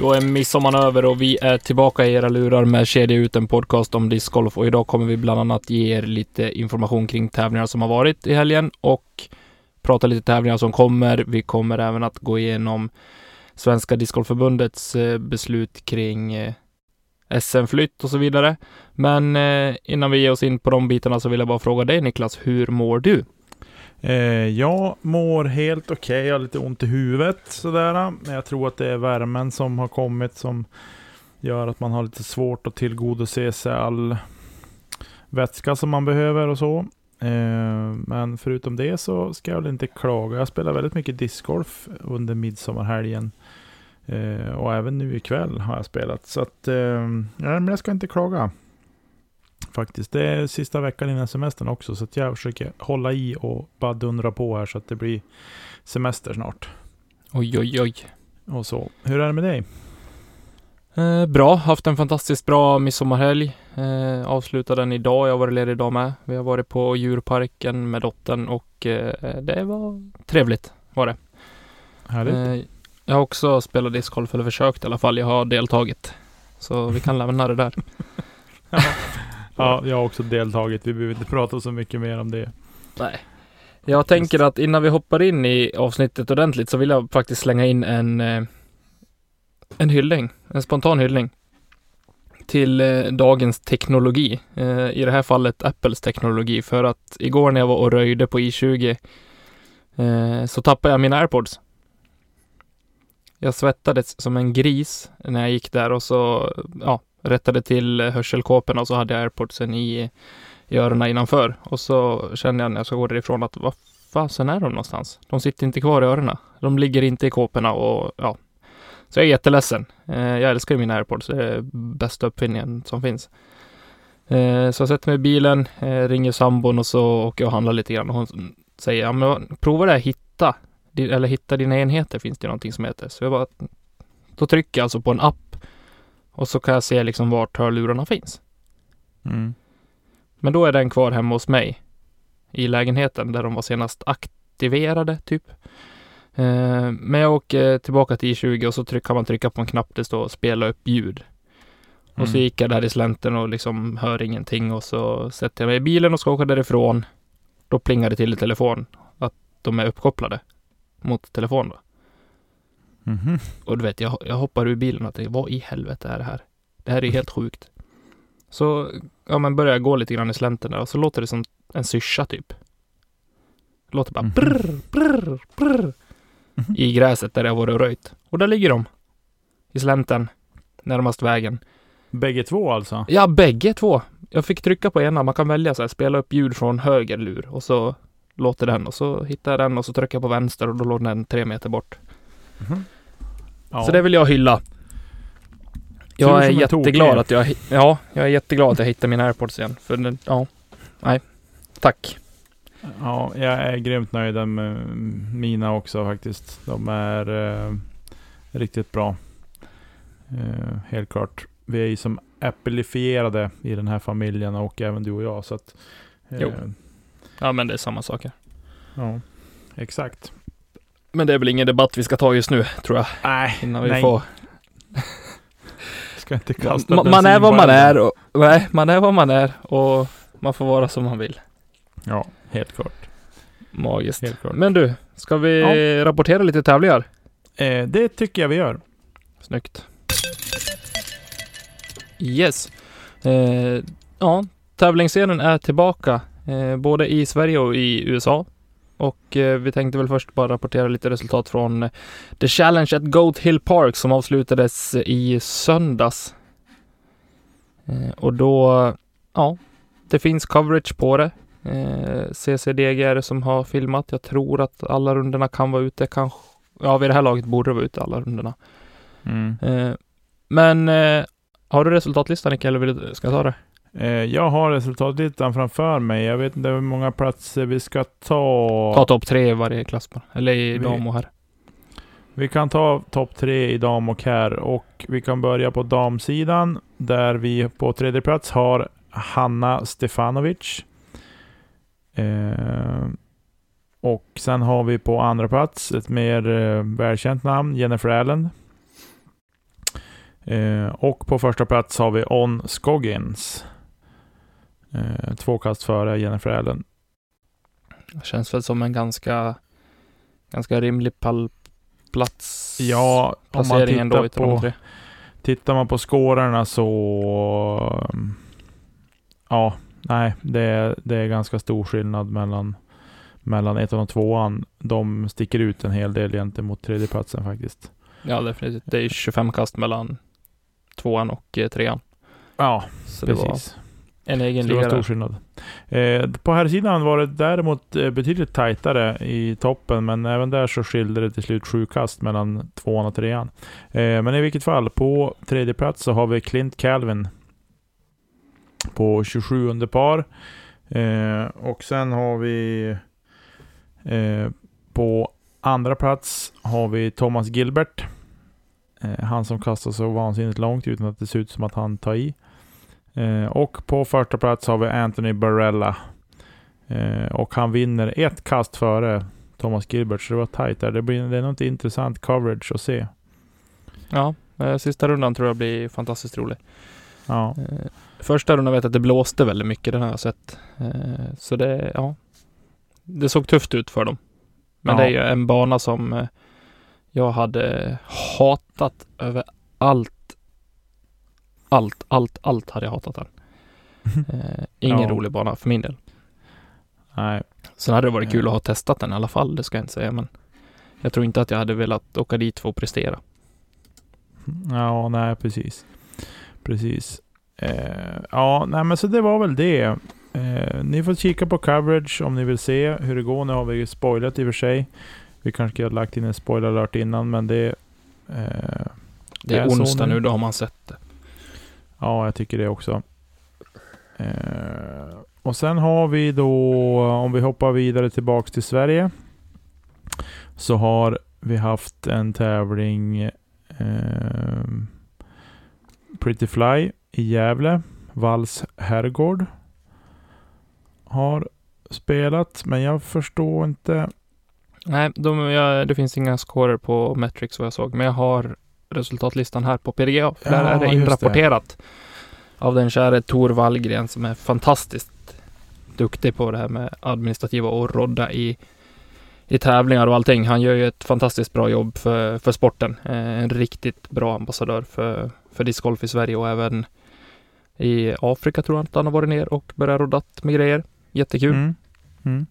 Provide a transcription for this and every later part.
Då är midsommaren över och vi är tillbaka i era lurar med Kedja ut en podcast om discgolf och idag kommer vi bland annat ge er lite information kring tävlingar som har varit i helgen och prata lite tävlingar som kommer. Vi kommer även att gå igenom Svenska discgolfförbundets eh, beslut kring eh, SM-flytt och så vidare. Men eh, innan vi ger oss in på de bitarna så vill jag bara fråga dig Niklas, hur mår du? Eh, jag mår helt okej, jag har lite ont i huvudet sådär. Men jag tror att det är värmen som har kommit som gör att man har lite svårt att tillgodose sig all vätska som man behöver och så. Eh, men förutom det så ska jag väl inte klaga. Jag spelar väldigt mycket discgolf under midsommarhelgen. Eh, och även nu ikväll har jag spelat. Så att, eh, men jag ska inte klaga. Faktiskt. Det är sista veckan innan semestern också. Så jag försöker hålla i och bara dundra på här så att det blir semester snart. Oj, oj, oj. Och så. Hur är det med dig? Eh, bra, haft en fantastiskt bra midsommarhelg. Eh, avslutade den idag. Jag har varit ledig idag med. Vi har varit på djurparken med dottern och eh, det var trevligt var det. Härligt. Eh, jag har också spelat discgolf, eller försökt i alla fall. Jag har deltagit. Så vi kan lämna det där. Ja, jag har också deltagit. Vi behöver inte prata så mycket mer om det. Nej. Jag tänker att innan vi hoppar in i avsnittet ordentligt så vill jag faktiskt slänga in en eh, en hyllning, en spontan hyllning till eh, dagens teknologi. Eh, I det här fallet Apples teknologi för att igår när jag var och röjde på I20 eh, så tappade jag mina airpods. Jag svettades som en gris när jag gick där och så ja, rättade till hörselkåporna och så hade jag airpodsen i, i öronen innanför. Och så kände jag när jag ska gå därifrån att vad fasen är de någonstans? De sitter inte kvar i öronen. De ligger inte i kåporna och ja. Så jag är jätteledsen. Eh, jag älskar ju mina airpods. Det är bästa uppfinningen som finns. Eh, så jag sätter mig i bilen, eh, ringer sambon och så åker jag och handlar lite grann. Och hon säger, ja men prova det här hitta. Eller hitta dina enheter finns det någonting som heter. Så jag bara, då trycker jag alltså på en app och så kan jag se liksom vart hörlurarna finns. Mm. Men då är den kvar hemma hos mig i lägenheten där de var senast aktiverade typ. Eh, men jag åker tillbaka till I20 och så tryck, kan man trycka på en knapp det står spela upp ljud. Och så Mm. gick jag där i slänten och liksom hör ingenting och så sätter jag mig i bilen och ska åka därifrån. Då plingar det till i telefon att de är uppkopplade mot telefon då. Mhm. Och du vet, jag, jag hoppar ur bilen och tänker, vad i helvete är det här? Det här är helt sjukt. Så, ja men börjar jag gå lite grann i slänten där och så låter det som en syrsa typ. Det låter bara Mhm. brr, brr, brr. Mhm. I gräset där jag varit och röjt. Och där ligger de. I slänten. Närmast vägen. Bägge två alltså? Ja, bägge två. Jag fick trycka på ena. Man kan välja så här, spela upp ljud från höger lur och så låter den och så hittar jag den och så trycker jag på vänster och då låter den tre meter bort. Mhm. Ja. Så det vill jag hylla. Jag är jätteglad att jag, ja, jag är jätteglad att jag hittade mina airpods igen. För ja, nej. Tack. Ja, jag är grymt nöjd med mina också faktiskt. De är eh, riktigt bra. Eh, helt klart. Vi är ju som Applifierade i den här familjen och även du och jag. Så att, eh, Jo. Ja, men det är samma saker. Ja, exakt. Men det är väl ingen debatt vi ska ta just nu, tror jag. Nej, Innan vi nej. får... Ska inte Man, kasta man, bensin är vad man är och... Nej, man är vad man är och man får vara som man vill. Ja, helt klart. Magiskt. Helt klart. Men du, ska vi rapportera lite tävlingar? Eh, det tycker jag vi gör. Snyggt. Yes. Eh, ja, tävlingsserien är tillbaka. Eh, både i Sverige och i USA. Och eh, vi tänkte väl först bara rapportera lite resultat från eh, The Challenge at Goat Hill Park som avslutades i söndags. Eh, och då, ja, det finns coverage på det. Eh, CCDG är det som har filmat. Jag tror att alla rundorna kan vara ute, kanske. Ja, vid det här laget borde det vara ute alla rundorna. Mm. Eh, men eh, har du resultatlistan Nicke, eller vill du, ska jag ta det? Eh, jag har resultatlistan framför mig. Jag vet inte hur många platser vi ska ta. Ta topp tre i varje klass bara. Eller i Vi- dam och herr. Vi kan ta topp tre i dam och herr och vi kan börja på damsidan där vi på tredje plats har Hanna Stefanovic. Eh, och sen har vi på andra plats ett mer eh, välkänt namn, Jennifer Allen. Eh, och på första plats har vi On Scoggins. Eh, två kast före Jennifer Allen. Känns väl som en ganska, ganska rimlig pallplats. Ja, om man tittar på. Tittar man på skårarna så... um, Ja, nej, det är, det är ganska stor skillnad mellan, mellan ettan och tvåan. De sticker ut en hel del gentemot tredjeplatsen faktiskt. Ja, definitivt. Det är 25 kast mellan tvåan och eh, trean. Ja, Så precis. En egen Så det var liga stor skillnad. Eh, på här sidan var det däremot eh, betydligt tajtare i toppen, men även där så skilde det till slut sju kast mellan tvåan och trean. Eh, men i vilket fall, på tredje plats så har vi Clint Calvin på 27 under par. Eh, och sen har vi på andra plats har vi Thomas Gilbert. Han som kastar så vansinnigt långt utan att det ser ut som att han tar i. Eh, och på första plats har vi Anthony Barella. Eh, och han vinner ett kast före Thomas Gilbert, så det var tajt där. Det, blir, det är något intressant coverage att se. Ja, eh, sista rundan tror jag blir fantastiskt rolig. Ja, Första rundan vet jag att det blåste väldigt mycket, den har jag sett. Så det, ja. Det såg tufft ut för dem. Men Ja. det är ju en bana som jag hade hatat över allt. Allt, allt, allt hade jag hatat den. Eh, Ingen Ja. rolig bana för min del. nej. Sen hade det varit kul Ja. att ha testat den i alla fall, det ska jag inte säga, men jag tror inte att jag hade velat åka dit för att prestera. Ja, nej precis. Precis. Eh, ja, nej men så det var väl det. Eh, ni får kika på coverage om ni vill se hur det går. Nu har vi ju spoilat i och för sig. Vi kanske skulle ha lagt in en spoiler alert innan, men det... Eh, Det är såg onsdag nu, då har man sett det. Ja, jag tycker det också. Eh, och sen har vi då, om vi hoppar vidare tillbaks till Sverige, så har vi haft en tävling eh, Pretty Fly i Gävle. Valls herrgård har spelat, men jag förstår inte. Nej, de, jag, det finns inga scorer på Metrics vad jag såg, men jag har resultatlistan här på PDGA. För där Ja, är det just det. inrapporterat av den käre Tor Wallgren som är fantastiskt duktig på det här med administrativa och rodda i, i tävlingar och allting. Han gör ju ett fantastiskt bra jobb för, för sporten. Eh, en riktigt bra ambassadör för, för discgolf i Sverige och även i Afrika tror jag att han har varit ner och börjat roddat med grejer. Jättekul. Mm. Mm.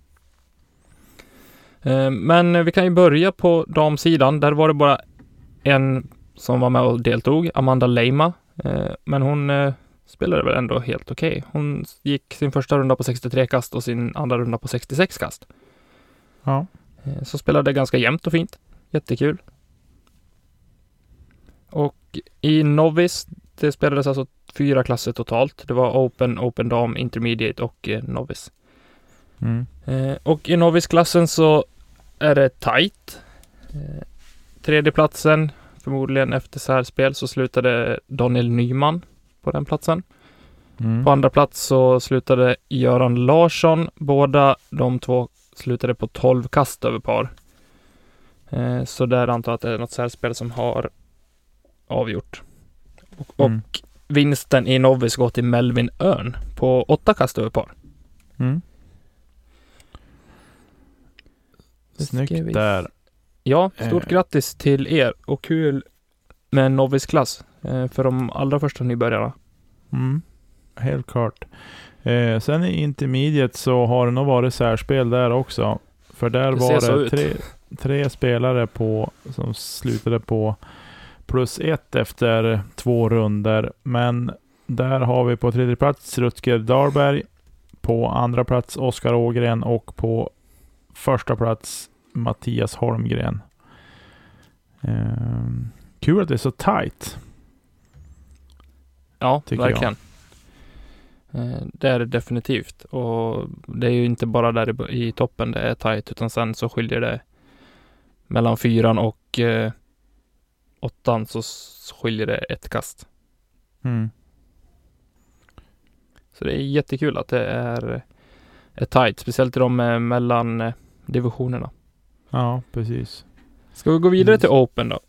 Eh, Men vi kan ju börja på damsidan. Där var det bara en som var med och deltog, Amanda Leima. Eh, Men hon eh, spelade väl ändå helt okej. Hon gick sin första runda på 63 kast och sin andra runda på 66 kast. Ja. Eh, Så spelade ganska jämnt och fint. Jättekul. Och i Novice, det spelades alltså fyra klasser totalt. Det var Open, Open Dam, Intermediate och Novice. Mm. Och i Novice-klassen så är det tight. Tredjeplatsen, förmodligen efter särspel, så slutade Daniel Nyman på den platsen. Mm. På andra plats så slutade Göran Larsson. Båda de två slutade på 12 kast över par. Eh, så där antar jag att det är något särspel som har avgjort. Och, Mm. och vinsten i Novice går till Melvin Örn på 8 kast över par. Mm. Snyggt där. Ja, stort Eh. grattis till er och kul med en novice-klass eh, för de allra första nybörjarna. Mm. Helt klart. Eh, sen i intermediate så har det nog varit särspel där också. För där Det var det tre, tre spelare på, som slutade på plus ett efter två runder. Men där har vi på tredje plats Rutger Dahlberg, på andra plats Oskar Ågren och på första plats Mattias Holmgren. Ehm, kul att det är så tight. Ja, verkligen. Eh, Det är det definitivt. Och det är ju inte bara där i toppen det är tajt, utan sen så skiljer det mellan fyran och eh, åttan så skiljer det ett kast. Mm. Så det är jättekul att det är, är tajt, speciellt i de eh, mellan eh, divisionerna. Ja, precis. Ska vi gå vidare Mm. till Open då?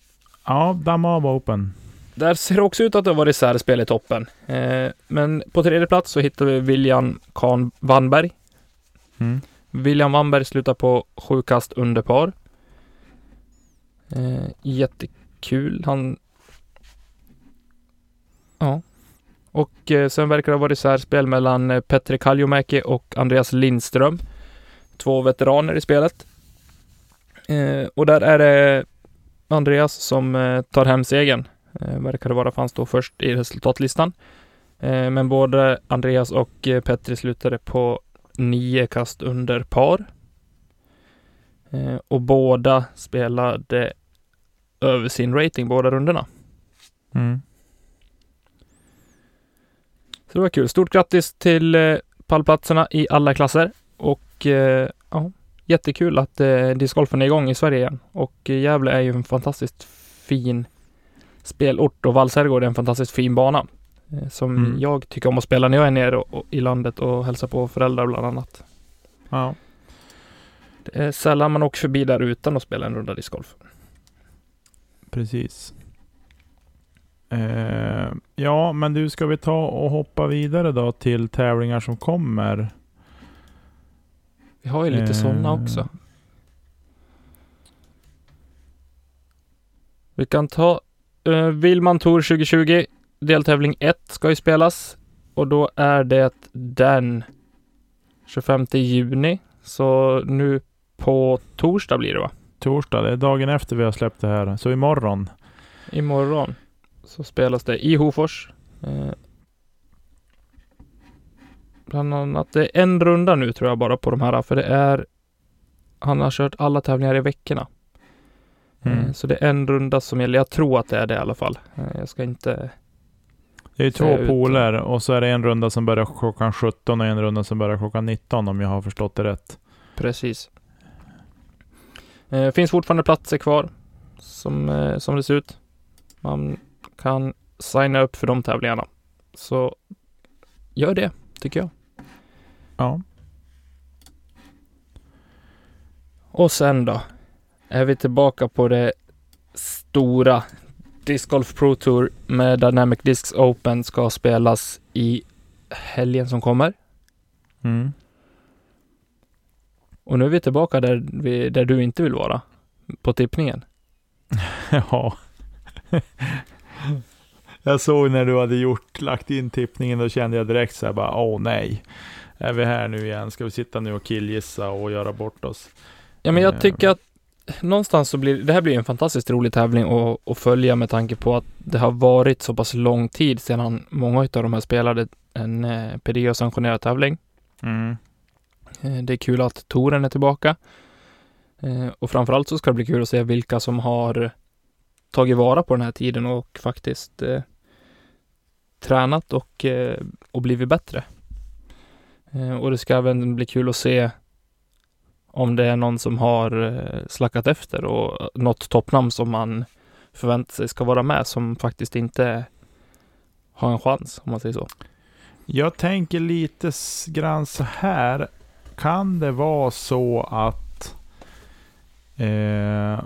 Ja, damma av Open. Där ser det också ut att det har varit särspel i toppen. Eh, men på tredje plats så hittar vi William Kahn Wannberg. Mm. William Wannberg slutar på sju kast under par. Eh, jättekul. Han... Ja. Och eh, sen verkar det ha varit särspel mellan eh, Petri Kaljomäki och Andreas Lindström. Två veteraner i spelet. Eh, och där är det Andreas som eh, tar hem segern. Eh, verkar det vara, han står först i resultatlistan. Men både Andreas och Petri slutade på nio kast under par. Och båda spelade över sin rating båda rundorna. Mm. Så det var kul. Stort grattis till pallplatserna i alla klasser och ja, jättekul att eh, discgolfen är igång i Sverige igen. Och eh, Gävle är ju en fantastiskt fin spelort och Valsherrgård är en fantastiskt fin bana. Eh, som Mm. jag tycker om att spela när jag är nere och, och, i landet och hälsar på föräldrar bland annat. Ja. Det är sällan man åker förbi där utan att spela en runda discgolf. Precis. Eh, ja, men du, ska vi ta och hoppa vidare då till tävlingar som kommer? Vi har ju lite Eh, sådana också. Vi kan ta uh, Vilman Tour 2020. Deltävling 1 ska ju spelas och då är det den 25 juni. Så nu på torsdag blir det va? Torsdag, det är dagen efter vi har släppt det här. Så imorgon. Imorgon så spelas det i Hofors. Eh, bland annat, det är en runda nu tror jag bara på de här, för det är han har kört alla tävlingar i veckorna. Mm. Eh, Så det är en runda som gäller. Jag tror att det är det i alla fall. Eh, Jag ska inte... Det är två poler och så är det en runda som börjar klockan 17 och en runda som börjar klockan 19 om jag har förstått det rätt. Precis. Eh, finns fortfarande platser kvar som, som det ser ut. Man kan signa upp för de tävlingarna. Så gör det, tycker jag. Ja. Och sen då är vi tillbaka på det stora Disc Golf Pro Tour med Dynamic Discs Open ska spelas i helgen som kommer. Mm. Och nu är vi tillbaka där, vi, där du inte vill vara. På tippningen. Ja. jag såg när du hade gjort, lagt in tippningen, då kände jag direkt så här bara, åh nej. Är vi här nu igen? Ska vi sitta nu och killgissa och göra bort oss? Ja men jag Eh. tycker att någonstans så blir det här blir en fantastiskt rolig tävling att, att följa med tanke på att det har varit så pass lång tid sedan många av de här spelade en eh, PDA-sanktionerad tävling. Mm. Eh, Det är kul att touren är tillbaka. Eh, Och framförallt så ska det bli kul att se vilka som har tagit vara på den här tiden och faktiskt eh, tränat och, eh, och blivit bättre. Eh, och det ska även bli kul att se om det är någon som har eh, slackat efter och något toppnamn som man förväntar sig ska vara med som faktiskt inte har en chans om man säger så. Jag tänker lite grann så här. Kan det vara så att eh,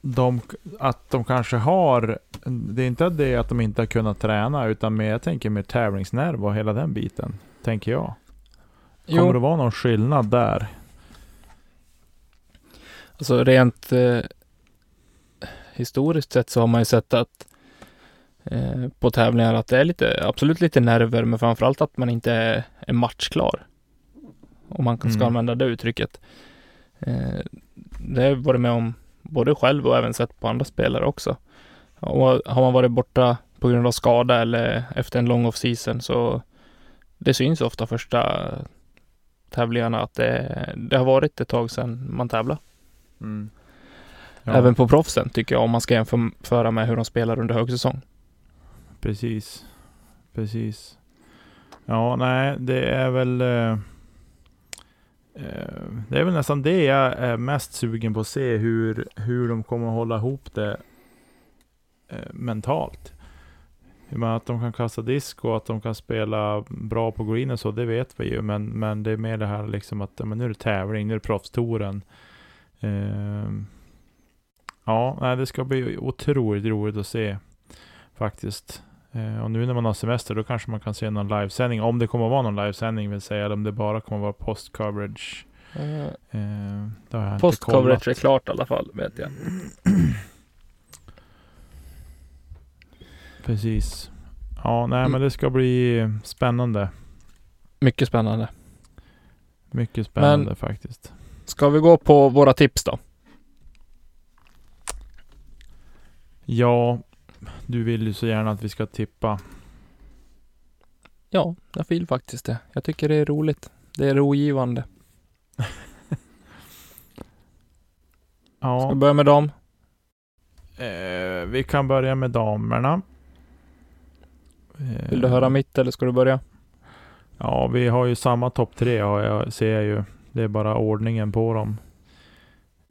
de, att de kanske har, det är inte det att de inte har kunnat träna, utan mer, jag tänker mer tävlingsnerv och hela den biten, tänker jag. Kommer det vara någon skillnad där? Alltså rent eh, historiskt sett så har man ju sett att eh, på tävlingar att det är lite, absolut lite nerver, men framförallt att man inte är, är matchklar. Om man kan- ska Mm. använda det uttrycket. Eh, det har jag varit med om både själv och även sett på andra spelare också. Och har man varit borta på grund av skada eller efter en lång off-season så det syns ofta första tävlingarna att det, det har varit ett tag sedan man tävlar. Mm. Ja, Även på proffsen tycker jag om man ska jämföra med hur de spelar under högsäsong. precis. Precis. Ja, nej, det är väl... Eh, eh, det är väl nästan det jag är mest sugen på att se, hur, hur de kommer att hålla ihop det eh, mentalt. Med att de kan kasta disk och att de kan spela bra på green och så, det vet vi ju. Men, men det är mer det här liksom att men nu är det tävling, nu är det proffstouren. Eh, ja, nej, det ska bli otroligt roligt att se faktiskt. Eh, och nu när man har semester, då kanske man kan se någon livesändning. Om det kommer att vara någon livesändning vill säga, eller om det bara kommer att vara post-coverage. Eh, Eh, inte Post-coverage är klart i alla fall, vet jag. Precis. Ja, nej Mm. men det ska bli spännande. Mycket spännande. Mycket spännande faktiskt. Ska vi gå på våra tips då? Ja, du vill ju så gärna att vi ska tippa. Ja, jag vill faktiskt det. Jag tycker det är roligt. Det är rogivande. Ska vi Ja, börja med dem? eh, vi kan börja med damerna. Eh, Vill du höra mitt eller ska du börja? Ja, vi har ju samma topp tre har jag, ser jag ju. Det är bara ordningen på dem.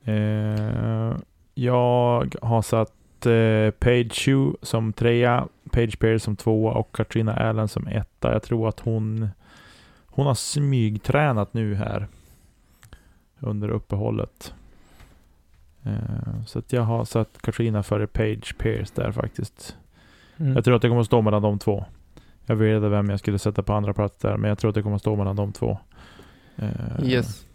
Eh, jag har satt eh, Page Shu som trea, Page Pierce som tvåa och Katrina Allen som etta. Jag tror att hon, hon har smygtränat nu här under uppehållet. Eh, så att jag har satt Katrina före Page Pierce där faktiskt. Mm. Jag tror att det kommer att stå mellan de två. Jag vet vem jag skulle sätta på andra plats där, men jag tror att det kommer att stå mellan de två. Eh, Yes.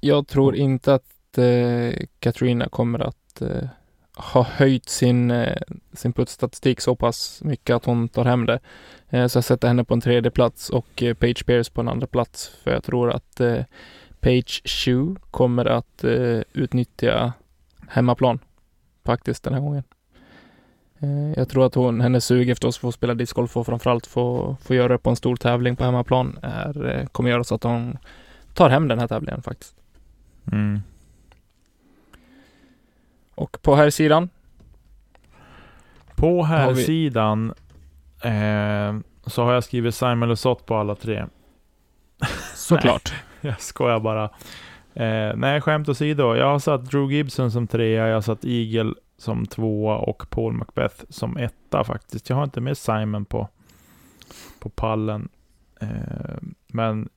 Jag tror inte att eh, Katrina kommer att eh, ha höjt sin, sin puttstatistik så pass mycket att hon tar hem det. Så jag sätter henne på en tredje plats och Page Pierce på en andra plats. För jag tror att Page Shu kommer att utnyttja hemmaplan faktiskt den här gången. Eh, jag tror att hon, hennes sug efter att få spela discgolf och framförallt få, få göra det på en stor tävling på hemmaplan är, eh, kommer göra så att hon tar hem den här tävlingen faktiskt. Mm. Och på här sidan På här vi- sidan eh, så har jag skrivit Simon Lesoth på alla tre. såklart. Jag skojar bara. Eh, nej, skämt åsido. Jag har satt Drew Gibson som trea, jag har satt Eagle som tvåa och Paul Macbeth som etta faktiskt. Jag har inte med Simon på, på pallen. Eh, men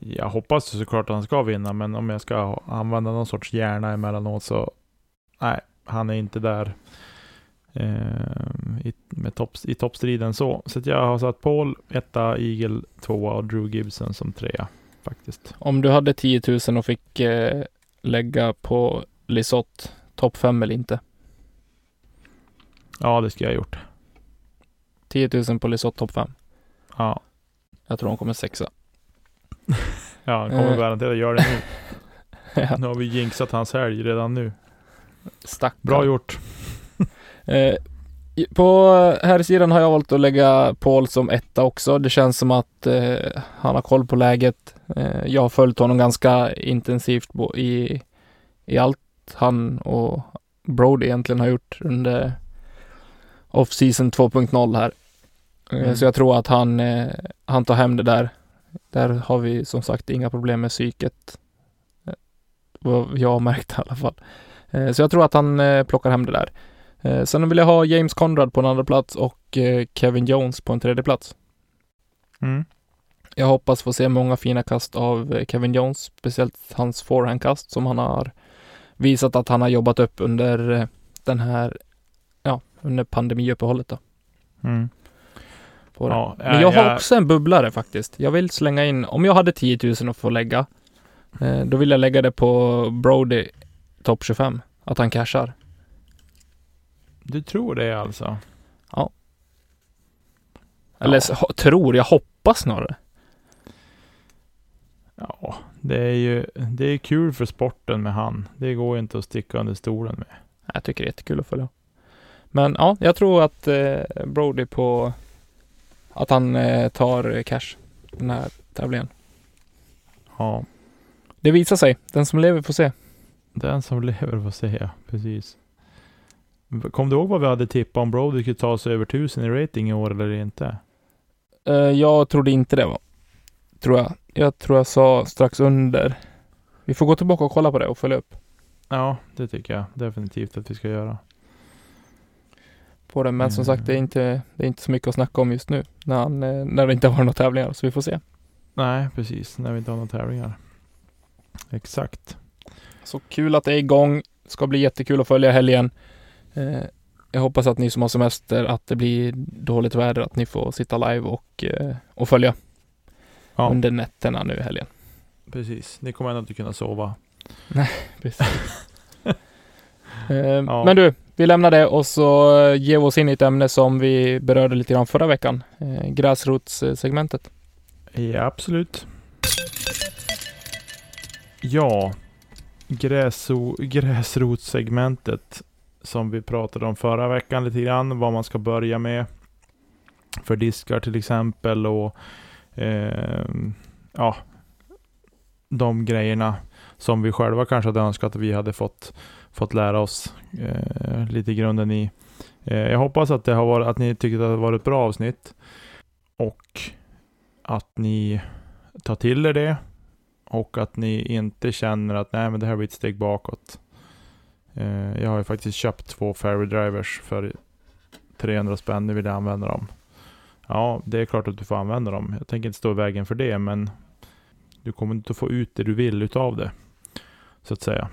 jag hoppas såklart att han ska vinna, men om jag ska använda någon sorts hjärna emellanåt så nej, han är inte där eh, i, med topp, i toppstriden så. Så att jag har satt Paul etta, Eagle tvåa och Drew Gibson som trea faktiskt. Om du hade 10 000 och fick eh, lägga på Lisotte topp fem eller inte? Ja, det ska jag ha gjort. 10 000 på Lisotte topp 5. Ja, Jag tror hon kommer sexa. ja han kommer Eh. garanterat göra det nu. Nu har vi jinxat hans helg redan nu. Stackarn. Bra gjort. Eh, på här sidan har jag valt att lägga Paul som etta också. Det känns som att eh, han har koll på läget. Eh, jag har följt honom ganska intensivt i, i allt han och Brody egentligen har gjort under off-season 2.0 här. Eh, Mm. Så jag tror att han, eh, han tar hem det där. Där har vi som sagt inga problem med psyket. Eh, Vad jag har märkt i alla fall. Så jag tror att han plockar hem det där. Sen vill jag ha James Conrad på en andra plats och Kevin Jones på en tredje plats. Mm. Jag hoppas få se många fina kast av Kevin Jones, speciellt hans forehandkast som han har visat att han har jobbat upp under den här, under pandemiuppehållet då. Mm. På det. Ja, Men jag har jag- också en bubblare faktiskt. Jag vill slänga in, om jag hade 10 000 att få lägga, eh, då vill jag lägga det på Brody topp 25. Att han cashar. Du tror det alltså? Eller Ja. så- ho- tror, jag hoppas snarare. Ja, Det är ju det är kul för sporten med han. Det går inte att sticka under stolen med. Jag tycker det är jättekul att följa. Men ja, jag tror att eh, Brody på att han eh, tar cash den här tävlingen. Ja, Det visar sig. Den som lever får se. den som lever får se. ja. Precis. Kom du ihåg vad vi hade tippat om Brody skulle ta sig över tusen i rating i år eller inte? Eh, jag trodde inte det var. Tror jag. Jag tror jag sa strax under. Vi får gå tillbaka och kolla på det och följa upp Ja, det tycker jag definitivt att vi ska göra. På det. Men som Mm. sagt, det är inte, det är inte så mycket att snacka om just nu när, han, eh, när det inte har några tävlingar. Så vi får se. Nej, precis. När vi inte har några tävlingar. Exakt. Så kul att det är igång. Ska bli jättekul att följa helgen. Eh, jag hoppas att ni som har semester, att det blir dåligt väder, att ni får sitta live och, eh, och följa Ja, under nätterna nu i helgen. precis. Ni kommer ändå inte kunna sova. Precis. eh, Men du, vi lämnar det och så eh, ger vi oss in i ett ämne som vi berörde lite grann förra veckan. Eh, gräsrotssegmentet. Ja, absolut. Ja, gräso, gräsrotssegmentet som vi pratade om förra veckan lite grann. Vad man ska börja med för diskar till exempel och eh, ja, de grejerna som vi själva kanske hade önskat att vi hade fått, fått lära oss eh, lite grunden i. Eh, jag hoppas att, det har varit, att ni tycker att det har varit ett bra avsnitt och att ni tar till er det och att ni inte känner att nej men det här blir ett steg bakåt. Eh, jag har ju faktiskt köpt två Ferry Drivers för 300 spänn, nu vill jag använda dem. Ja, det är klart att du får använda dem. Jag tänker inte stå i vägen för det, men du kommer inte att få ut det du vill utav det. Så att säga.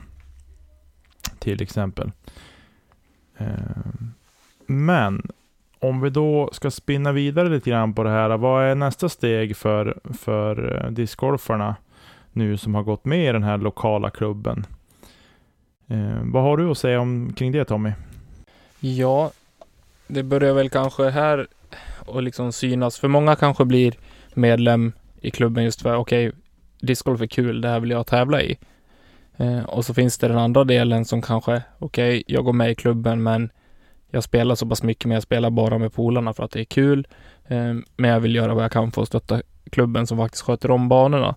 Till exempel. Ehm, men om vi då ska spinna vidare lite grann på det här. Vad är nästa steg för, för eh, discgolfarna nu som har gått med i den här lokala klubben? Ehm, vad har du att säga om kring det Tommy? Ja, det börjar väl kanske här och liksom synas. För många kanske blir medlem i klubben just för okej, okay, discgolf är kul, det här vill jag tävla i. Eh, och så finns det den andra delen som kanske, okej, okay, jag går med i klubben men jag spelar så pass mycket men jag spelar bara med polarna för att det är kul. Eh, men jag vill göra vad jag kan för att stötta klubben som faktiskt sköter om banorna.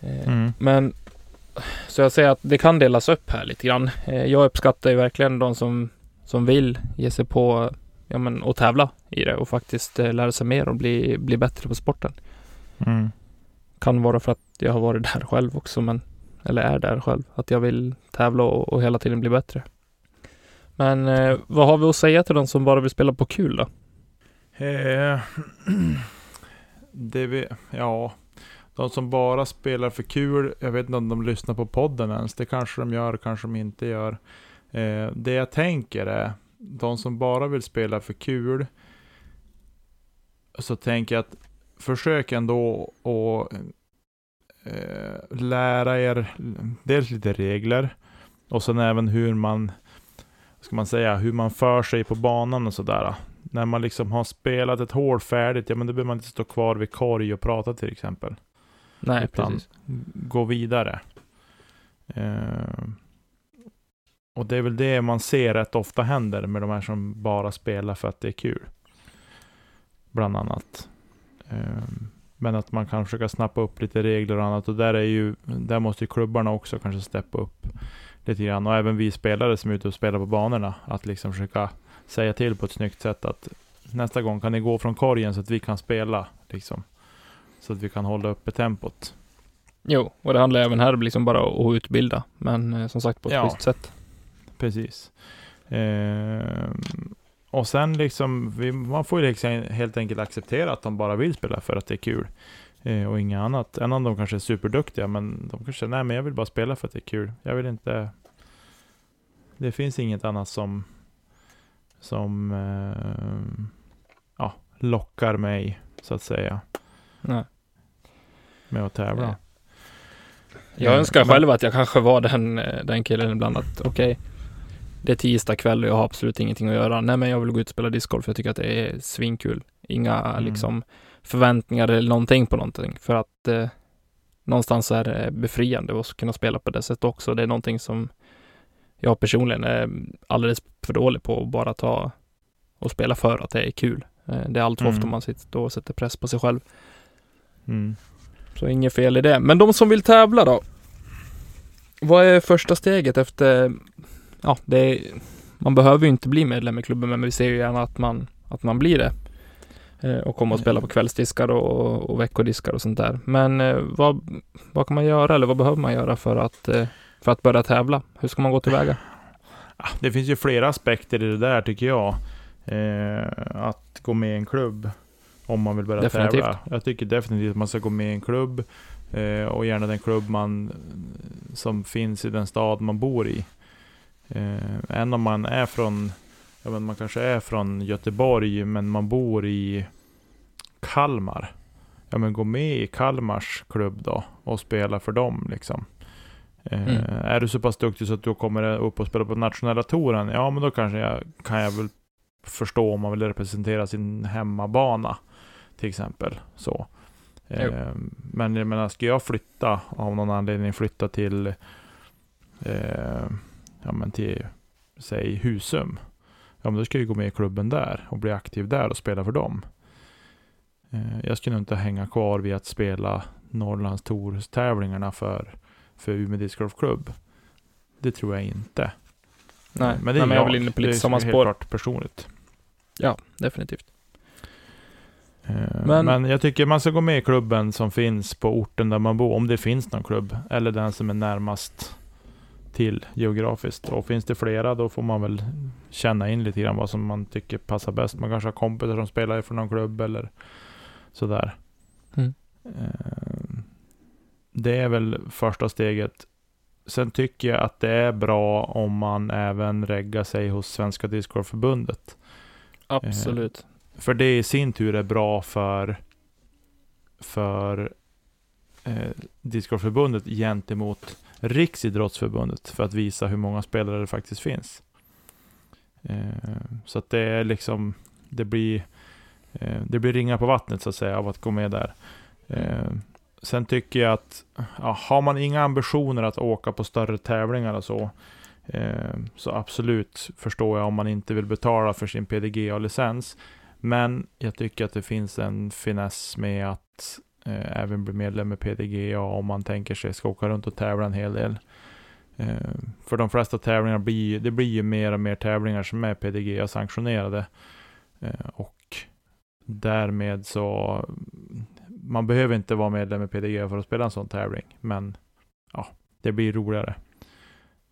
Eh, Mm. Men så jag säger att det kan delas upp här lite grann. Eh, jag uppskattar ju verkligen de som, som vill ge sig på ja, men, och tävla i det och faktiskt eh, lära sig mer och bli, bli bättre på sporten. Mm. Kan vara för att jag har varit där själv också, men eller är där själv. Att jag vill tävla och, och hela tiden bli bättre. Men eh, vad har vi att säga till de som bara vill spela på kul då? Eh, det vi, ja, de som bara spelar för kul, jag vet inte om de lyssnar på podden ens. Det kanske de gör, kanske de inte gör. Eh, det jag tänker är, de som bara vill spela för kul, så tänker jag att försök ändå att eh, lära er dels lite regler och sen även hur man, ska man säga, hur man för sig på banan och sådär. När man liksom har spelat ett hål färdigt, ja men då behöver man inte stå kvar vid korg och prata till exempel. Nej, Utan- precis. Gå vidare. Eh, och det är väl det man ser rätt ofta händer med de här som bara spelar för att det är kul. Bland annat. Eh, men att man kan försöka snappa upp lite regler och annat. Och där är ju, där måste ju klubbarna också kanske steppa upp lite grann. Och även vi spelare som är ute och spelar på banorna. Att liksom försöka säga till på ett snyggt sätt att nästa gång kan ni gå från korgen så att vi kan spela. Liksom. Så att vi kan hålla uppe tempot. Jo, och det handlar även här liksom bara om att utbilda. Men eh, som sagt på ett Ja. schysst sätt. Precis. Ehm, och sen liksom, vi, man får ju liksom helt enkelt acceptera att de bara vill spela för att det är kul. Eh, och inget annat. En av dem kanske är superduktiga, men de kanske nej men jag vill bara spela för att det är kul. Jag vill inte... Det finns inget annat som, som eh, ja, lockar mig, så att säga, Nej. med att tävla. Nej. Jag Eh, önskar men- själv att jag kanske var den, eh, den killen ibland att okej, det är tisdag kväll och jag har absolut ingenting att göra. Nej, men jag vill gå ut och spela discgolf. Jag tycker att det är svinkul. Inga Mm. liksom förväntningar eller någonting på någonting för att eh, någonstans är det befriande att kunna spela på det sättet också. Det är någonting som jag personligen är alldeles för dålig på att bara ta och spela för att det är kul. Eh, det är allt för mm. ofta man sitter och sätter press på sig själv. Mm. Så inget fel i det. Men de som vill tävla då? Vad är första steget efter, ja, är, man behöver ju inte bli medlem i klubben, men vi ser ju gärna att man, att man blir det. Eh, och komma och spela på kvällsdiskar och, och veckodiskar och sånt där. Men eh, vad, vad kan man göra eller vad behöver man göra för att, eh, för att börja tävla? Hur ska man gå tillväga? Det finns ju flera aspekter i det där tycker jag. att gå med i en klubb om man vill börja definitivt. tävla. Jag tycker definitivt att man ska gå med i en klubb och gärna den klubb man, som finns i den stad man bor i. än om man är från ja, men man kanske är från Göteborg men man bor i Kalmar. Ja men gå med i Kalmars klubb då och spela för dem liksom. Eh, mm. Eh, är du så pass duktig så att du kommer upp och spela på nationella touren, ja men då kanske jag, kan jag väl förstå om man vill representera sin hemmabana. Till exempel. Så. Eh, men jag menar, ska jag flytta av någon anledning flytta till, eh, ja men till, säg Husum ja men då ska jag gå med i klubben där och bli aktiv där och spela för dem. Eh, jag skulle inte hänga kvar vid att spela Norrlands Tour-tävlingarna för, för Umeå Disc Golf Club. Det tror jag inte. Nej, men det är, nej, men jag, jag inne på lite samma spår. helt klart personligt. Ja, definitivt. Eh, men, men jag tycker man ska gå med i klubben som finns på orten där man bor, om det finns någon klubb. Eller den som är närmast till geografiskt. Och finns det flera då får man väl känna in lite grann vad som man tycker passar bäst. Man kanske har kompisar som spelar från någon klubb eller sådär. Mm. Eh, det är väl första steget. Sen tycker jag att det är bra om man även reggar sig hos Svenska Discgolfförbundet. Absolut. Eh, för det i sin tur är bra för, för eh, Discgolfförbundet gentemot Riksidrottsförbundet för att visa hur många spelare det faktiskt finns. Eh, så att det är liksom, det blir, eh, det blir ringar på vattnet så att säga av att gå med där. Eh, sen tycker jag att, ja, har man inga ambitioner att åka på större tävlingar och så, så absolut förstår jag om man inte vill betala för sin PDGA-licens. Men jag tycker att det finns en finess med att eh, även bli medlem i PDGA om man tänker sig ska åka runt och tävla en hel del. Eh, för de flesta tävlingar blir det blir ju mer och mer tävlingar som är PDGA sanktionerade. Eh, och därmed så man behöver inte vara medlem i PDGA för att spela en sån tävling. Men ja, det blir roligare.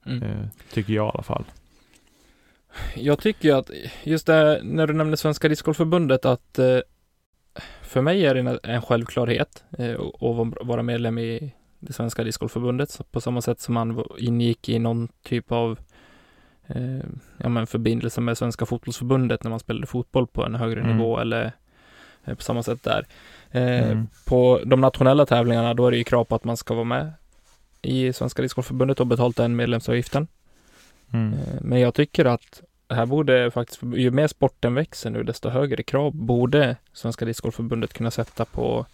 Mm. Eh, tycker jag i alla fall. Jag tycker att just det när du nämnde Svenska Discgolfförbundet att eh, för mig är det en självklarhet eh, att vara medlem i det svenska discgolfförbundet på samma sätt som man ingick i någon typ av eh, ja, men förbindelse med Svenska fotbollsförbundet när man spelade fotboll på en högre mm. nivå eller eh, på samma sätt där. Eh, mm. På de nationella tävlingarna då är det ju krav på att man ska vara med i Svenska discgolfförbundet och betalt den medlemsavgiften. Mm. Eh, men jag tycker att här borde faktiskt, ju mer sporten växer nu, desto högre krav borde Svenska Discgolfförbundet kunna sätta på,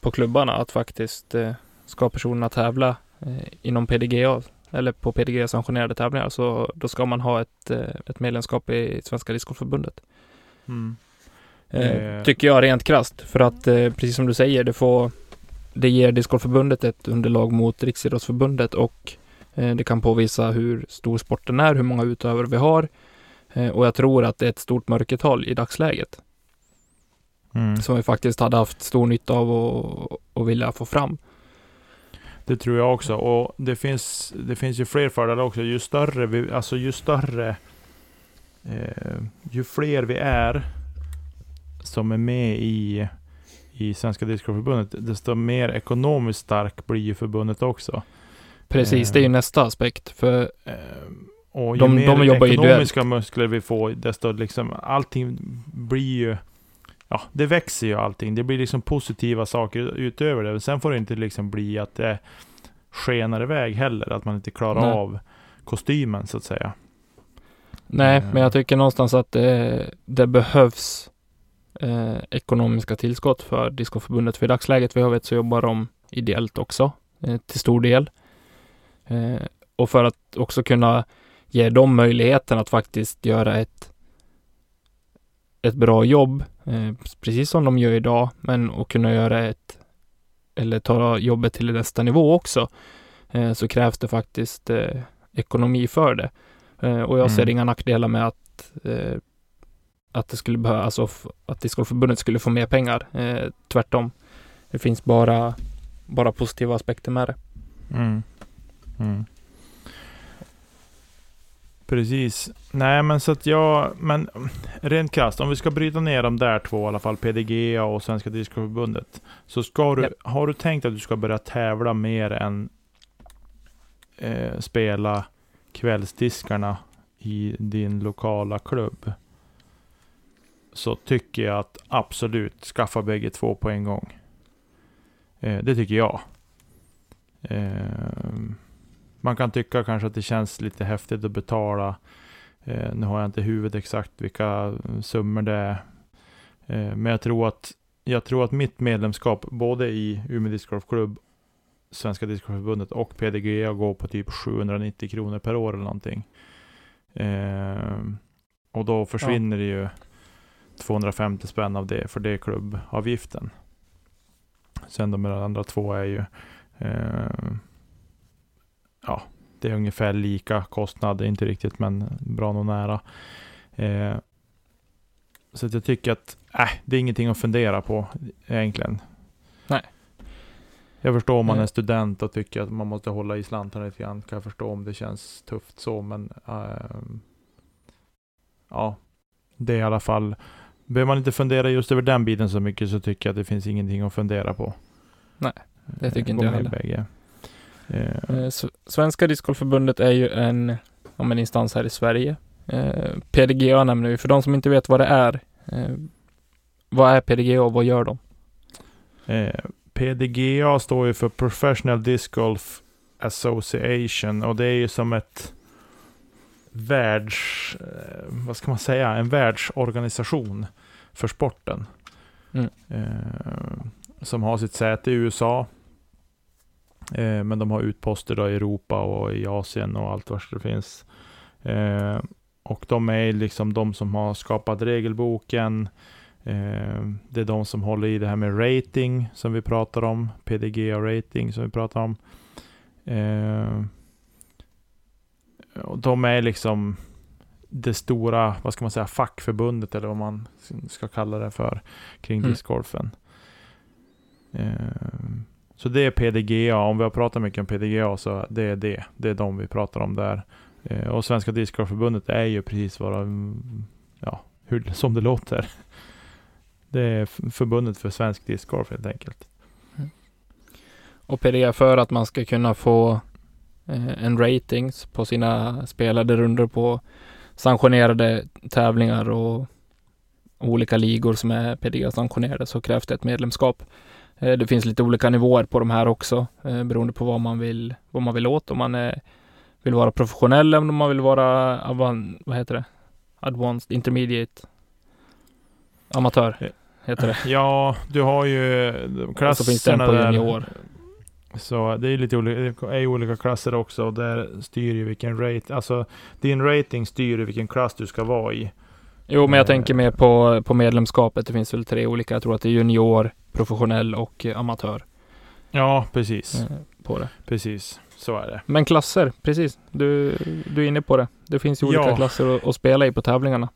på klubbarna att faktiskt eh, ska personerna tävla eh, inom PDGA eller på PDGA-sanktionerade tävlingar så då ska man ha ett, eh, ett medlemskap i Svenska Discgolfförbundet. Mm. Eh, tycker jag rent krast för att eh, precis som du säger, det får det ger Discgolfförbundet ett underlag mot Riksidrottsförbundet och eh, det kan påvisa hur stor sporten är, hur många utövare vi har Eh, och jag tror att det är ett stort mörkertal i dagsläget. Mm. Som vi faktiskt hade haft stor nytta av och, och vilja få fram. Det tror jag också. Och det finns, det finns ju fler fördelar också. Ju större vi, alltså ju större, eh, ju fler vi är som är med i, i Svenska Discgolfförbundet, desto mer ekonomiskt stark blir ju förbundet också. Precis, eh, det är ju nästa aspekt. För eh, och ju de, mer de jobbar ekonomiska ideellt. muskler vi får, desto liksom allting blir ju Ja, det växer ju allting. Det blir liksom positiva saker utöver det. Sen får det inte liksom bli att det skenar iväg heller. Att man inte klarar Nej. av kostymen så att säga. Nej, mm. men jag tycker någonstans att det, det behövs eh, ekonomiska tillskott för Discoförbundet. För i dagsläget, vi har vet, så jobbar de ideellt också. eh, till stor del. Eh, och för att också kunna ge dem möjligheten att faktiskt göra ett, ett bra jobb, eh, precis som de gör idag, men att kunna göra ett, eller ta jobbet till nästa nivå också, eh, så krävs det faktiskt eh, ekonomi för det. Eh, och jag ser Mm. inga nackdelar med att eh, att det skulle behöva, alltså att discgolfförbundet skulle få mer pengar. Eh, tvärtom. Det finns bara, bara positiva aspekter med det. Mm. Mm. Precis. Nej men så att jag, men rent krasst, om vi ska bryta ner de där två i alla fall, PDGA och Svenska Discgolfförbundet. Så ska du, Japp. har du tänkt att du ska börja tävla mer än eh, spela kvällsdiskarna i din lokala klubb? Så tycker jag att absolut skaffa bägge två på en gång. Eh, det tycker jag. Eh, man kan tycka kanske att det känns lite häftigt att betala. Eh, nu har jag inte i huvudet exakt vilka summor det är. Eh, men jag tror att jag tror att mitt medlemskap både i Umeå discgolfklubb, Svenska discgolfförbundet och PDGA går på typ 790 kronor per år eller någonting. Eh, och då försvinner det ju 250 spänn av det, för det är klubbavgiften. Sen de andra två är ju eh, ja, det är ungefär lika kostnad, inte riktigt men bra nog nära. Eh, så jag tycker att äh, det är ingenting att fundera på egentligen. Nej. Jag förstår om man är student och tycker att man måste hålla i slantarna lite grann. Kan jag förstå om det känns tufft så, men ehm, ja, det är i alla fall. Behöver man inte fundera just över den biten så mycket så tycker jag att det finns ingenting att fundera på. Nej, det tycker Eh, inte gå jag heller. Bägge. Eh, Eh, Svenska discgolfförbundet är ju en, om en instans här i Sverige. Eh, PDGA nämner vi, för de som inte vet vad det är. Eh, vad är PDGA och vad gör de? PDGA står ju för Professional Disc Golf Association och det är ju som ett världs, vad ska man säga, en världsorganisation för sporten. Mm. Som har sitt säte i USA. Eh, men de har utposter då i Europa och i Asien och allt vars det finns. Eh, och de är liksom de som har skapat regelboken. Eh, det är de som håller i det här med rating som vi pratar om. PDGA rating som vi pratar om. Eh, och de är liksom det stora, vad ska man säga, fackförbundet eller vad man ska kalla det för kring Mm. discgolfen. Eh, så det är PDGA. Om vi har pratat mycket om PDGA så det är det. Det är de vi pratar om där. Eh, och Svenska Discgolfförbundet är ju precis vad de, ja, hur, som det låter. Det är förbundet för svensk discgolf helt enkelt. Mm. Och PDGA för att man ska kunna få eh, en ratings på sina spelade runder på sanktionerade tävlingar och olika ligor som är PDGA sanktionerade så krävs det ett medlemskap. Eh, det finns lite olika nivåer på de här också eh, beroende på vad man vill, vad man vill åt. Om man är, vill vara professionell eller om man vill vara avan, vad heter det? Advanced Intermediate Amatör heter det. Ja, du har ju de Och så finns det en klasserna på där. junior. Så det är lite olika, är olika klasser också. Och där styr ju vilken rate, alltså din rating styr ju vilken klass du ska vara i. Jo, men jag Eh. tänker mer på, på medlemskapet. Det finns väl tre olika. Jag tror att det är junior, professionell och amatör Ja, precis. eh, på det. Precis, så är det. Men klasser, precis. Du, du är inne på det. Det finns ju olika Ja. klasser att, att spela i på tävlingarna.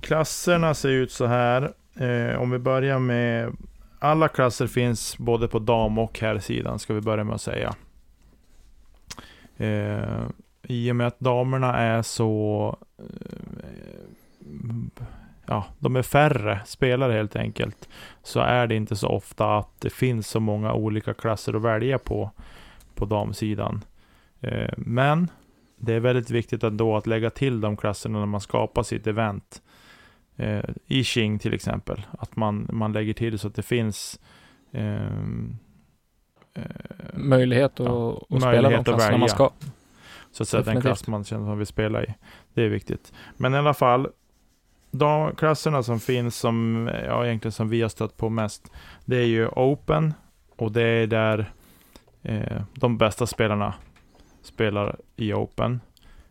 Klasserna ser ut så här. Eh, om vi börjar med alla klasser finns både på dam och herrsidan ska vi börja med att säga. Eh, I och med att damerna är så eh, ja, de är färre spelare helt enkelt. Så är det inte så ofta att det finns så många olika klasser att välja på på damsidan. Eh, men det är väldigt viktigt ändå att lägga till de klasserna när man skapar sitt event. Eh, I Qing till exempel. Att man, man lägger till så att det finns ehm, eh, Möjlighet att, Ja, att spela möjlighet de att klasserna man ska. Så att säga den Definitivt. klass man känner att man vill spela i. Det är viktigt. Men i alla fall, de klasserna som finns som, ja egentligen som vi har stött på mest, det är ju Open och det är där eh, de bästa spelarna spelar i Open.